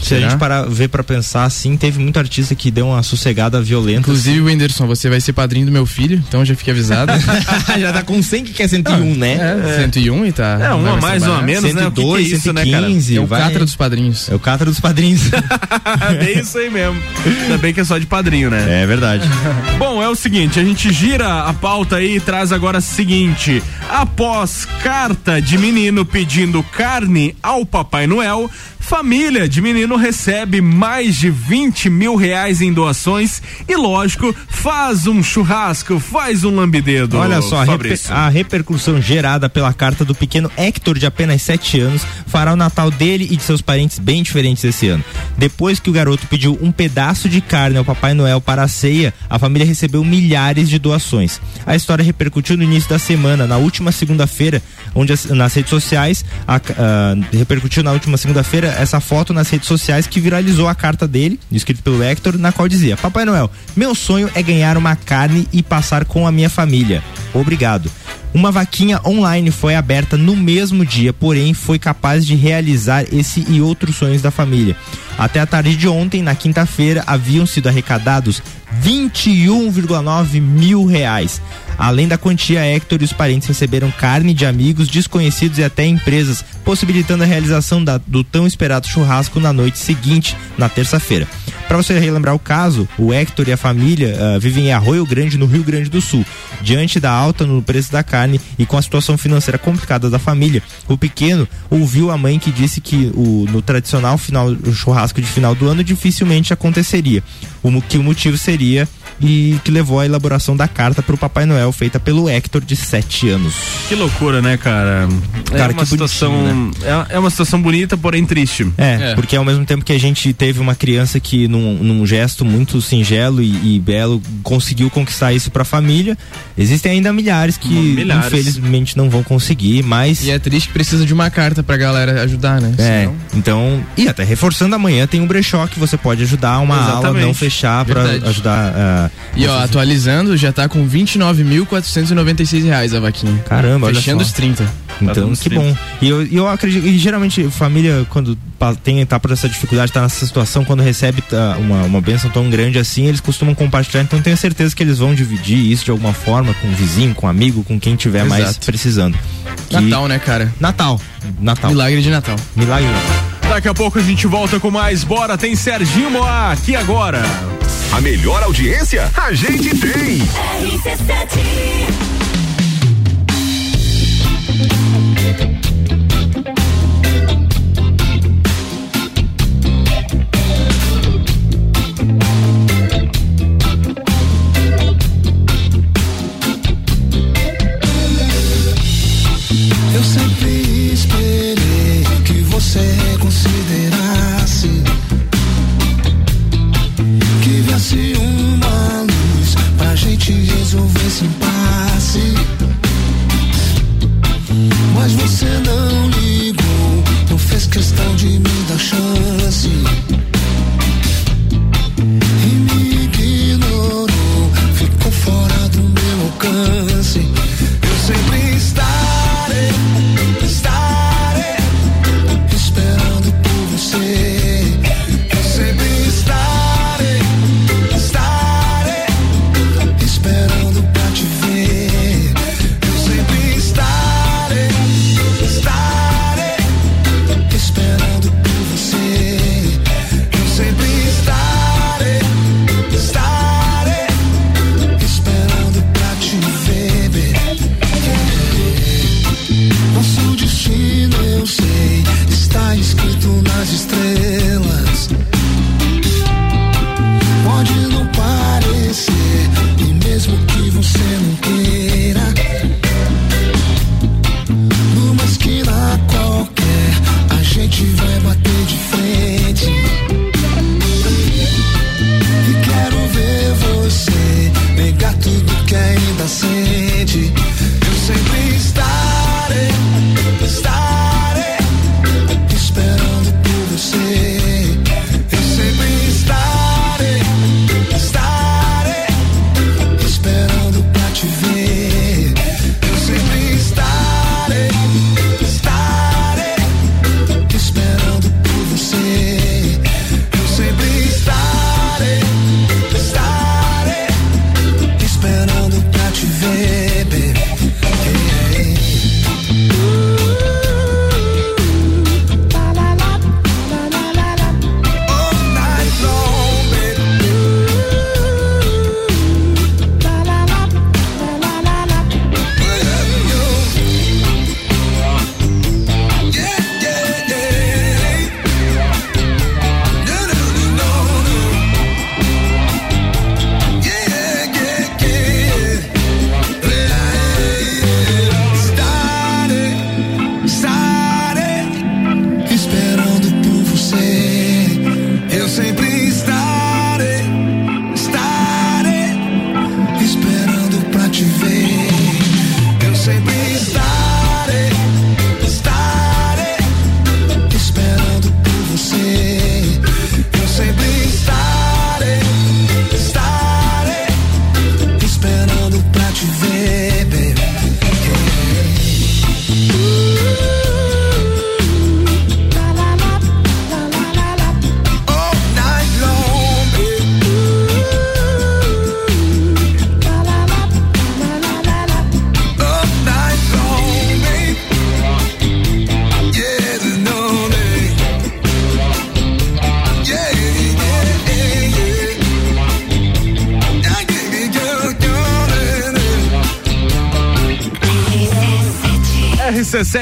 se a
Será?
gente parar, ver pra pensar assim, teve muito artista que deu uma sossegada violenta.
Inclusive, Whindersson, você vai ser padrinho do meu filho, então já fique avisado.
já tá com 100 que quer 101, né?
É, 101 e tá.
É, uma a mais, a menos, né? O que que é
102,
isso, né, cara?
115,
É o
vai-
catra dos padrinhos.
É o catra dos padrinhos.
é isso aí mesmo. Ainda bem que é só de padrinho, né?
é verdade.
Bom, é o seguinte, a gente gira a pauta aí e traz agora o seguinte: após carta de menino pedindo carne ao Papai Noel, família de menino recebe mais de 20 mil reais em doações e, lógico, faz um churrasco, faz um lambidedo.
Olha só, a, reper- a repercussão gerada pela carta do pequeno Hector, de apenas 7 anos, fará o Natal dele e de seus parentes bem diferentes esse ano. Depois que o garoto pediu um pedaço de carne ao Papai Noel para a ceia, a família recebeu milhares de doações. A história repercutiu no início da semana, na última segunda-feira, onde as- nas redes sociais, a- ah, repercutiu na última segunda-feira essa foto nas redes sociais que viralizou a carta dele, escrito pelo Hector, na qual dizia: Papai Noel, meu sonho é ganhar uma carne e passar com a minha família. Obrigado. Uma vaquinha online foi aberta no mesmo dia, porém foi capaz de realizar esse e outros sonhos da família. Até a tarde de ontem, na quinta-feira, haviam sido arrecadados 21,9 mil reais. Além da quantia, Hector e os parentes receberam carne de amigos, desconhecidos e até empresas, possibilitando a realização da- do tão esperado churrasco na noite seguinte, na terça-feira. Para você relembrar o caso, o Hector e a família ah, vivem em Arroio Grande, no Rio Grande do Sul. Diante da alta no preço da carne e com a situação financeira complicada da família, o pequeno ouviu a mãe que disse que o, no tradicional final, churrasco de final do ano dificilmente aconteceria. O, que o motivo seria e que levou à elaboração da carta para o Papai Noel feita pelo Hector de 7 anos.
Que loucura, né, cara?
Cara,
é uma
que
situação,
bonitinho,
é, é uma situação bonita, porém triste.
É, porque ao mesmo tempo que a gente teve uma criança que num, num gesto muito singelo e, e belo conseguiu conquistar isso pra família, existem ainda milhares que
Milhares.
infelizmente não vão conseguir, mas
E é triste que precisa de uma carta pra galera ajudar, né?
é,
Senão-
então, e até reforçando amanhã tem um brechó que você pode ajudar uma aula
Exatamente.
não fechar pra
Verdade.
ajudar
E ó, atualizando, já tá com 29.496 reais a vaquinha.
Caramba, olha
Fechando
só.
os 30.
Então, que bom. E eu, eu acredito, e geralmente família, quando tem, tá por essa dificuldade, tá nessa situação, quando recebe tá, uma, uma bênção tão grande assim, eles costumam compartilhar. Então, tenho certeza que eles vão dividir isso de alguma forma com o vizinho, com o amigo, com quem tiver mais
Exato.
precisando. Que-
Natal, né, cara?
Natal. Natal.
Milagre de Natal.
Milagre de Natal.
Daqui a pouco a gente volta com mais. Bora, tem Serginho Moá aqui agora.
A melhor audiência a gente tem.
RC7.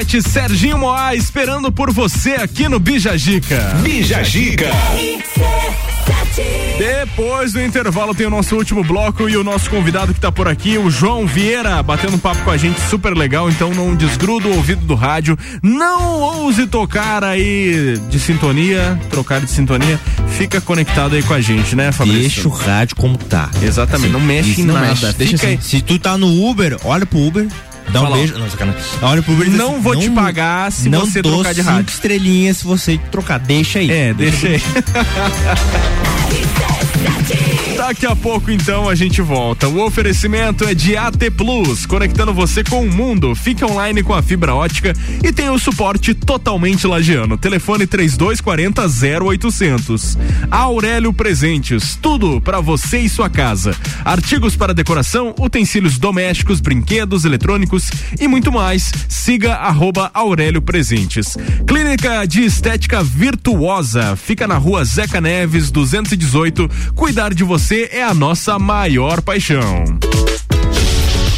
RC7 Serginho Moá esperando por você aqui no Bijagica.
Bijagica.
Depois do intervalo tem o nosso último bloco e o nosso convidado que tá por aqui, o João Vieira, batendo um papo com a gente super legal, então não desgruda o ouvido do rádio, não ouse tocar aí de sintonia, trocar de sintonia, fica conectado aí com a gente, né, Fabrício?
Deixa o rádio como tá.
Exatamente, não mexe em
não
nada.
mexe. Deixa assim. Se tu tá no Uber, olha pro Uber. Dá um
Fala,
beijo. Não, sacanagem. Olha pro Uber diz
Não
assim,
vou te pagar se
não
você trocar de
cinco
rádio.
estrelinhas se você trocar. Deixa aí.
É, deixa aí. Daqui a pouco, então, a gente volta. O oferecimento é de AT Plus, conectando você com o mundo. Fique online com a fibra ótica e tem o suporte totalmente lagiano. Telefone 3240 0800. Aurélio Presentes, tudo para você e sua casa. Artigos para decoração, utensílios domésticos, brinquedos, eletrônicos e muito mais. Siga arroba Aurélio Presentes. Clínica de Estética Virtuosa, fica na rua Zeca Neves, 218. Cuidar de você é a nossa maior paixão.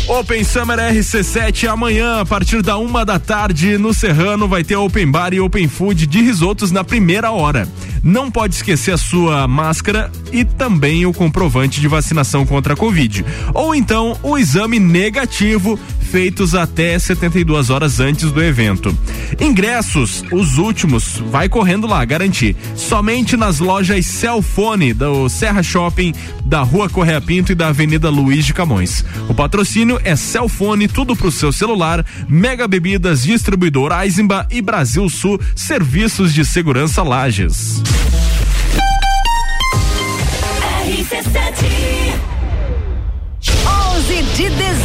Open Summer RC7 amanhã, a partir da uma da tarde, no Serrano, vai ter Open Bar e Open Food de risotos na primeira hora. Não pode esquecer a sua máscara e também o comprovante de vacinação contra a Covid. Ou então o exame negativo, feitos até 72 horas antes do evento. Ingressos, os últimos, vai correndo lá, garantir. Somente nas lojas Celfone do Serra Shopping, da Rua Correia Pinto e da Avenida Luiz de Camões. O patrocínio é Celfone, tudo pro seu celular, Mega Bebidas, Distribuidor Eisenbach e Brasil Sul, Serviços de Segurança Lages.
RC7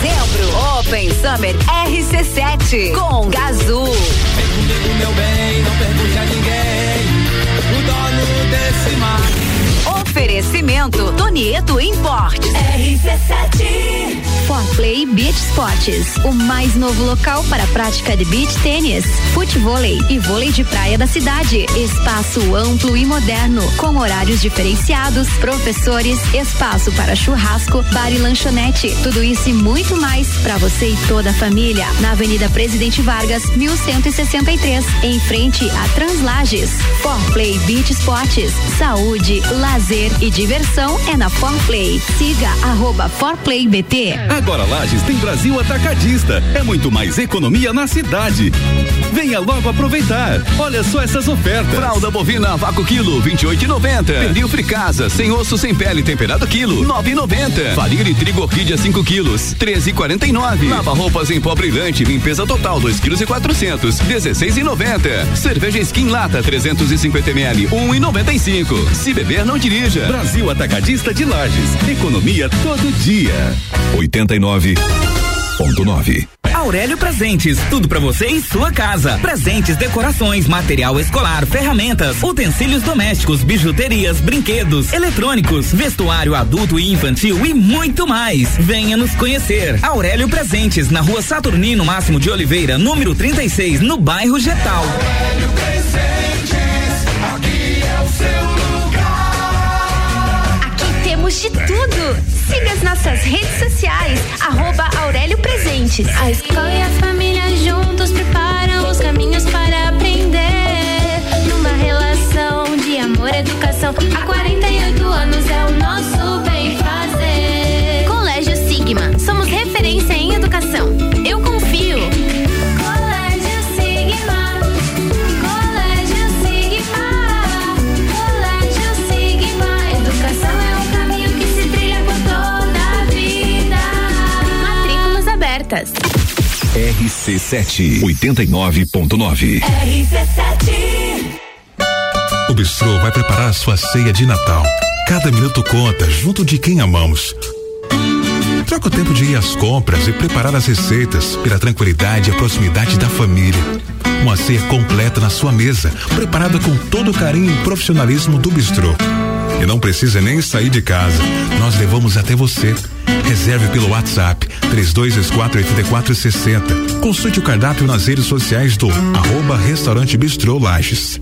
dezembro, Open Summer RC7 com Gazul. Oferecimento Tonieto Importes.
RC7 Forplay Beach Sports, o mais novo local para a prática de beach tênis, futevôlei e vôlei de praia da cidade. Espaço amplo e moderno, com horários diferenciados, professores, espaço para churrasco, bar e lanchonete. Tudo isso e muito mais para você e toda a família. Na Avenida Presidente Vargas, 1163, em frente a Translages. Forplay Beach Sports, saúde, lazer e diversão é na Forplay. Siga arroba ForplayBT.
Agora Lages tem Brasil Atacadista. É muito mais economia na cidade. Venha logo aproveitar. Olha só essas ofertas.
Fralda bovina vácuo quilo 28,90. Pernil fricasa sem osso sem pele temperado quilo 9,90. Farinha de trigo orquídea 5 quilos 13,49. Lava roupas em pó brilhante limpeza total 2 quilos e 400 16,90. Cerveja skin lata 350 ml 1,95. Se beber não dirija.
Brasil Atacadista de Lages. Economia todo dia.
89.9.
Aurélio Presentes, tudo pra você e sua casa. Presentes, decorações, material escolar, ferramentas, utensílios domésticos, bijuterias, brinquedos, eletrônicos, vestuário adulto e infantil e muito mais. Venha nos conhecer. Aurélio Presentes, na rua Saturnino Máximo de Oliveira, número 36, no bairro Getal.
Aqui de tudo. Siga as nossas redes sociais, arroba Aurélio Presentes.
A escola e a família juntos preparam os caminhos para aprender. Numa relação de amor e educação. Há 48 anos é o nosso
Abertas.
RC7 89.9.
RC7
O Bistrô vai preparar a sua ceia de Natal. Cada minuto conta junto de quem amamos. Troca o tempo de ir às compras e preparar as receitas pela tranquilidade e a proximidade da família. Uma ceia completa na sua mesa, preparada com todo o carinho e profissionalismo do Bistrô. E não precisa nem sair de casa. Nós levamos até você. Reserve pelo WhatsApp 32248460. Consulte o cardápio nas redes sociais do arroba Restaurante Bistrô Lages.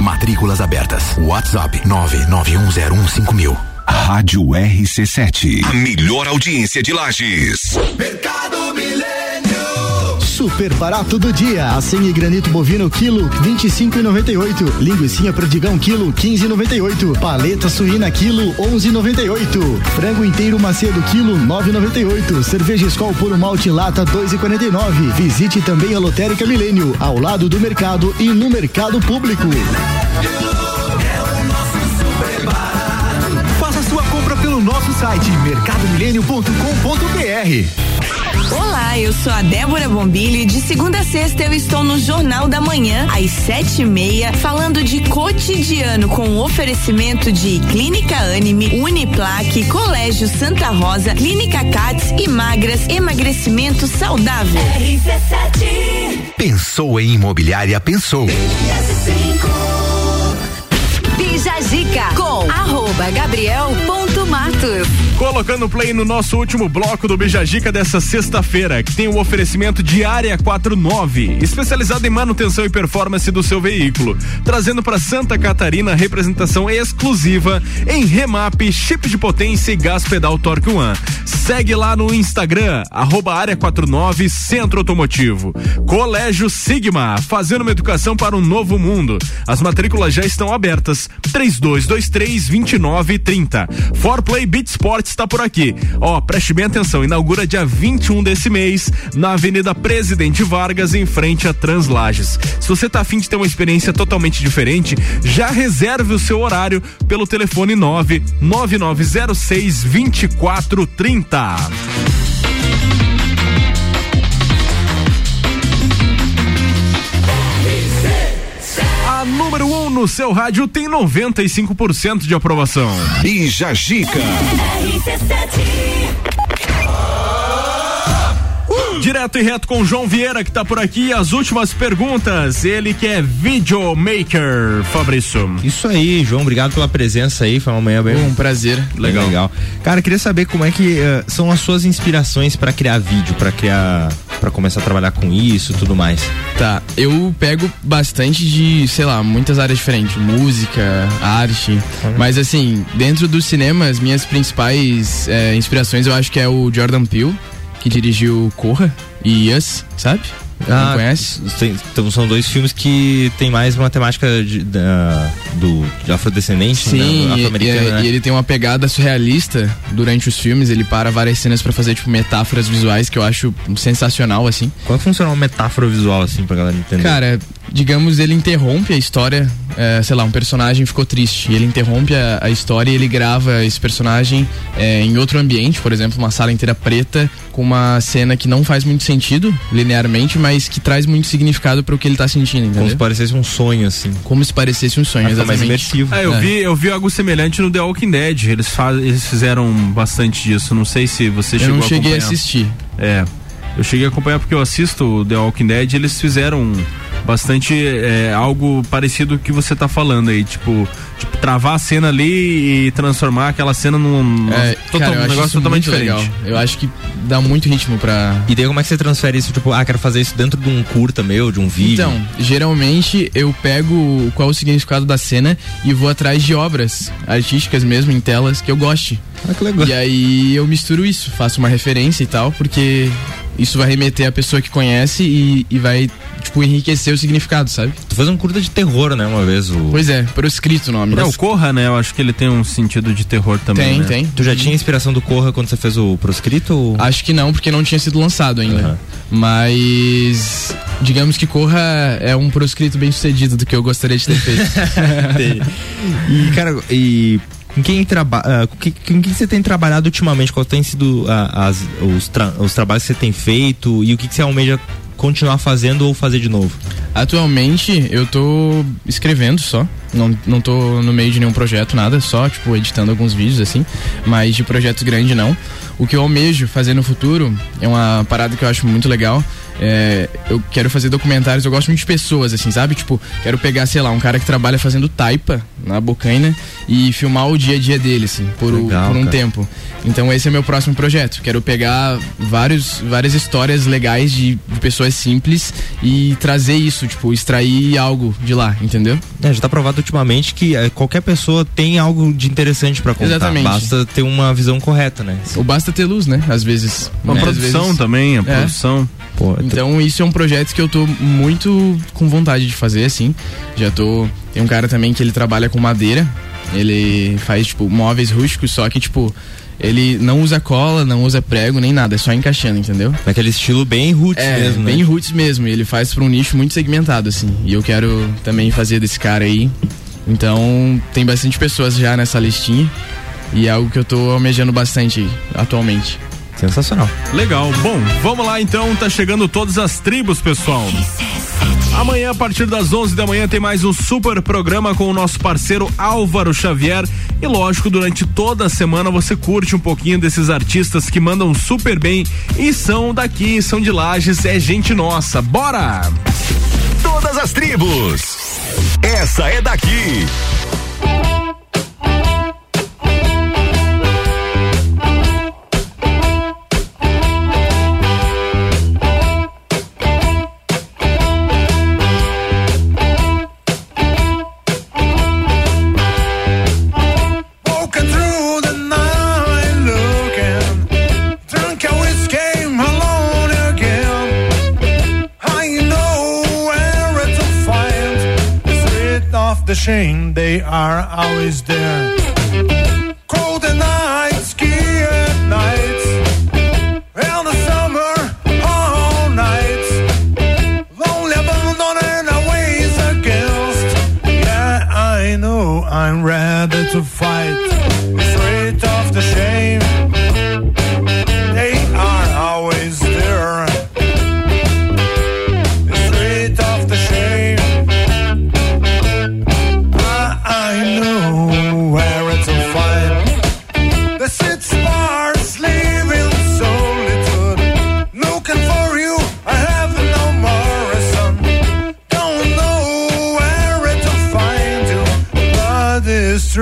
Matrículas abertas. WhatsApp 991015000.
Rádio RC7. A melhor audiência de Lages.
Mercado Milênio. Super barato do dia. Acém e granito bovino quilo 25,98. Linguiça perdigão quilo 15,98. Paleta suína quilo 11,98. Frango inteiro macedo quilo 9,98. Cerveja Skol puro malte lata 2,49. Visite também a Lotérica Milênio, ao lado do mercado e no mercado público. Faça sua compra pelo nosso site mercadomilênio.com.br.
Olá, eu sou a Débora Bombilho e de segunda a sexta eu estou no Jornal da Manhã, às sete e meia, falando de cotidiano com oferecimento de Clínica Anime, Uniplaque, Colégio Santa Rosa, Clínica Cats e Magras, emagrecimento saudável.
Pensou em imobiliária, pensou.
Bija Zica com Gabriel ponto Matos.
Colocando play no nosso último bloco do Bijagica dessa sexta-feira, que tem o oferecimento de Área 49, especializada em manutenção e performance do seu veículo, trazendo para Santa Catarina representação exclusiva em remap, chip de potência e gás pedal Torque One. Segue lá no Instagram, arroba Área 49 Centro Automotivo. Colégio Sigma, fazendo uma educação para um novo mundo. As matrículas já estão abertas. 3223 2930. For Play Beat Sports está por aqui. Ó, preste bem atenção, inaugura dia 21 desse mês na Avenida Presidente Vargas, em frente a Translages. Se você tá afim de ter uma experiência totalmente diferente, já reserve o seu horário pelo telefone 9 9906 2430. No seu rádio tem 95% de aprovação.
Bija Gica.
Direto e reto com o João Vieira que tá por aqui. As últimas perguntas. Ele que é videomaker, Fabrício.
Isso aí, João, obrigado pela presença aí. Foi uma manhã bem.
Um prazer.
Legal. legal. Cara, queria saber como é que uh, são as suas inspirações para criar vídeo, para criar, para começar a trabalhar com isso, tudo mais.
Tá, eu pego bastante de, sei lá, muitas áreas diferentes, música, arte, uhum. mas assim, dentro do cinema, as minhas principais é, inspirações eu acho que é o Jordan Peele, que dirigiu Corra e Us, sabe?
Ah,
Não conhece?
Tem, então são dois filmes que tem mais uma temática de, da, do de afrodescendente,
Sim,
né,
e,
afro-americana.
e-
né?
e ele tem uma pegada surrealista durante os filmes, ele para várias cenas pra fazer tipo metáforas visuais que eu acho sensacional assim.
Como funciona uma metáfora visual assim pra galera entender?
Cara, digamos, ele interrompe a história, é, sei lá, um personagem ficou triste, e ele interrompe a, a história e ele grava esse personagem é, em outro ambiente, por exemplo, uma sala inteira preta, com uma cena que não faz muito sentido, linearmente, mas que traz muito significado para o que ele tá sentindo, entendeu?
Como se parecesse um sonho, assim.
Como se parecesse um sonho,
Ah, fica mais
exatamente.
imersivo.
Ah, eu,
É.
vi, eu vi algo semelhante no The Walking Dead. Eles, faz, eles fizeram bastante disso. Não sei se você
Eu
chegou
não cheguei a
acompanhar.
assistir.
É. Eu cheguei a acompanhar porque eu assisto o The Walking Dead. Eles fizeram bastante é, algo parecido com o que você tá falando aí. Tipo, tipo, travar a cena ali e transformar aquela cena num,
É,
total-
cara, eu
um
acho
negócio totalmente diferente.
legal. Eu acho que dá muito ritmo pra.
E daí como é que você transfere isso? Tipo, ah, quero fazer isso dentro de um curta meu, de um vídeo.
Então, geralmente eu pego qual é o significado da cena e vou atrás de obras artísticas mesmo em telas que eu goste.
Ah, que legal.
E aí eu misturo isso, faço uma referência e tal, porque isso vai remeter a pessoa que conhece e, e vai, tipo, enriquecer o significado, sabe?
Tu fez um curta de terror, né, uma vez. O...
Pois é, proscrito o nome.
É, o Corra, né? Eu acho que ele tem um sentido de terror também.
Tem,
né?
tem.
Tu já tinha inspiração do Corra quando você fez o proscrito? Ou...
Acho que não, porque não tinha sido lançado ainda. Mas digamos que Corra é um proscrito bem sucedido do que eu gostaria de ter feito.
E, cara, e com quem, traba ah, com quem você tem trabalhado ultimamente? Quais têm sido ah, as- os, tra- os trabalhos que você tem feito e o que, que você almeja continuar fazendo ou fazer de novo?
Atualmente eu tô escrevendo só. Não, não tô no meio de nenhum projeto, nada, só, tipo, editando alguns vídeos assim. Mas de projetos grandes não. o que eu almejo fazer no futuro é uma parada que eu acho muito legal. É, eu quero fazer documentários, eu gosto muito de pessoas, assim, sabe? Tipo, quero pegar, sei lá, um cara que trabalha fazendo taipa na bocaina e filmar o dia a dia dele, assim, por, o-
Legal,
por um
cara.
tempo. Então esse é meu próximo projeto. Quero pegar vários, várias histórias legais de, de pessoas simples e trazer isso, tipo, extrair algo de lá, entendeu?
É, já tá provado ultimamente que eh, qualquer pessoa tem algo de interessante pra contar.
Exatamente.
Basta ter uma visão correta, né?
Ou basta ter luz, né? Às vezes.
Uma
Muitas
produção
vezes-
também, a
É.
produção.
Então isso é um projeto que eu tô muito com vontade de fazer, assim. Já tô. Tem um cara também que ele trabalha com madeira. Ele faz, tipo, móveis rústicos, só que, tipo, ele não usa cola, não usa prego, nem nada, é só encaixando, entendeu?
Naquele estilo bem roots
é,
mesmo, né?
Bem roots mesmo. E ele faz pra um nicho muito segmentado, assim. E eu quero também fazer desse cara aí. Então, tem bastante pessoas já nessa listinha. E é algo que eu tô almejando bastante atualmente.
Sensacional.
Legal. Bom, vamos lá então, tá chegando todas as tribos, pessoal. Amanhã, a partir das 11 da manhã, tem mais um super programa com o nosso parceiro Álvaro Xavier. E lógico, durante toda a semana você curte um pouquinho desses artistas que mandam super bem e são daqui, são de Lages, é gente nossa. Bora!
Todas as tribos. Essa é daqui.
The shame. They are always there.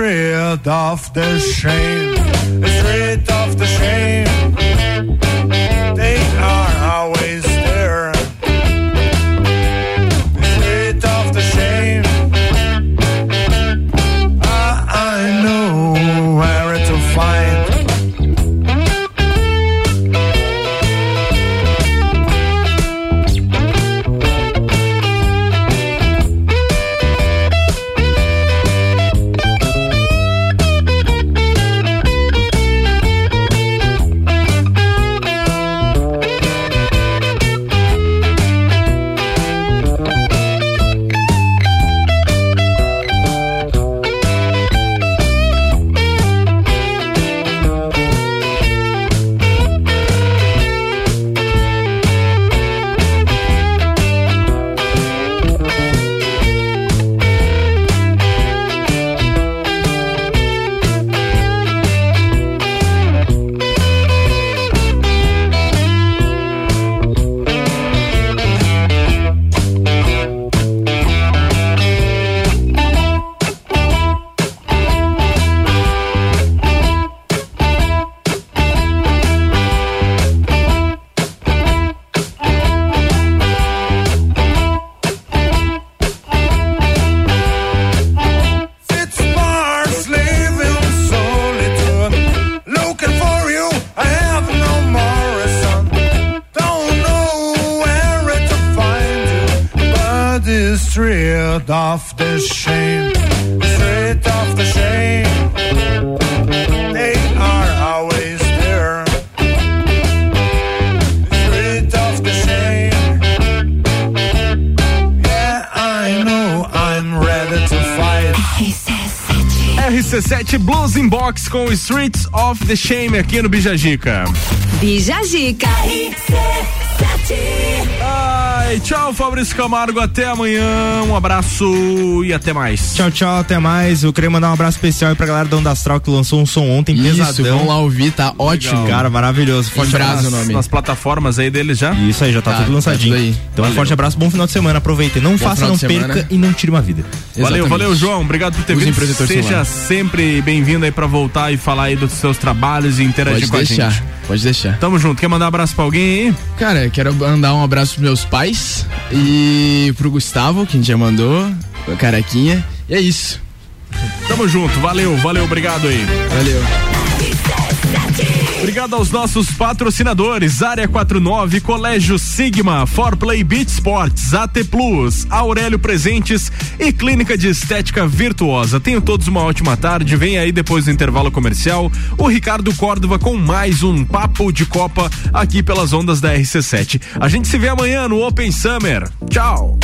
It's straight off the shame, straight off the shame.
Com Streets of the Shame aqui no Bijagica.
Bija Gica.
Ah, Ai, tchau, Fabrício Camargo. Até amanhã. Um abraço e até mais.
Tchau, tchau, até mais. Eu queria mandar um abraço especial aí pra galera da Onda Astral que lançou um som ontem,
Isso,
pesadão.
vão lá ouvir, tá ótimo.
Cara, maravilhoso. Forte
Embrasa
abraço.
o nome.
Nas plataformas aí deles já?
Isso aí, já tá,
Tá,
tudo
tá
lançadinho.
tudo aí.
Então, um
Valeu.
forte abraço, bom final de semana. Aproveitem. Não faça,
final
não
de semana.
perca e não tire uma vida.
Valeu,
Exatamente.
valeu, João. Obrigado por ter vindo. Seja
solar.
sempre bem-vindo aí pra voltar e falar aí dos seus trabalhos e interagir
Pode
com a
deixar,
gente.
pode deixar.
Tamo junto. Quer mandar um abraço pra alguém aí?
Cara, quero mandar um abraço pros meus pais e pro Gustavo, que a gente já mandou, o Carequinha. E é isso.
Tamo junto. Valeu, valeu, obrigado aí.
Valeu.
Obrigado aos nossos patrocinadores: Área 49, Colégio Sigma, Forplay Beach Sports, AT Plus, Aurélio Presentes e Clínica de Estética Virtuosa. Tenham todos uma ótima tarde. Vem aí depois do intervalo comercial o Ricardo Córdova com mais um Papo de Copa aqui pelas ondas da RC7. A gente se vê amanhã no Open Summer. Tchau.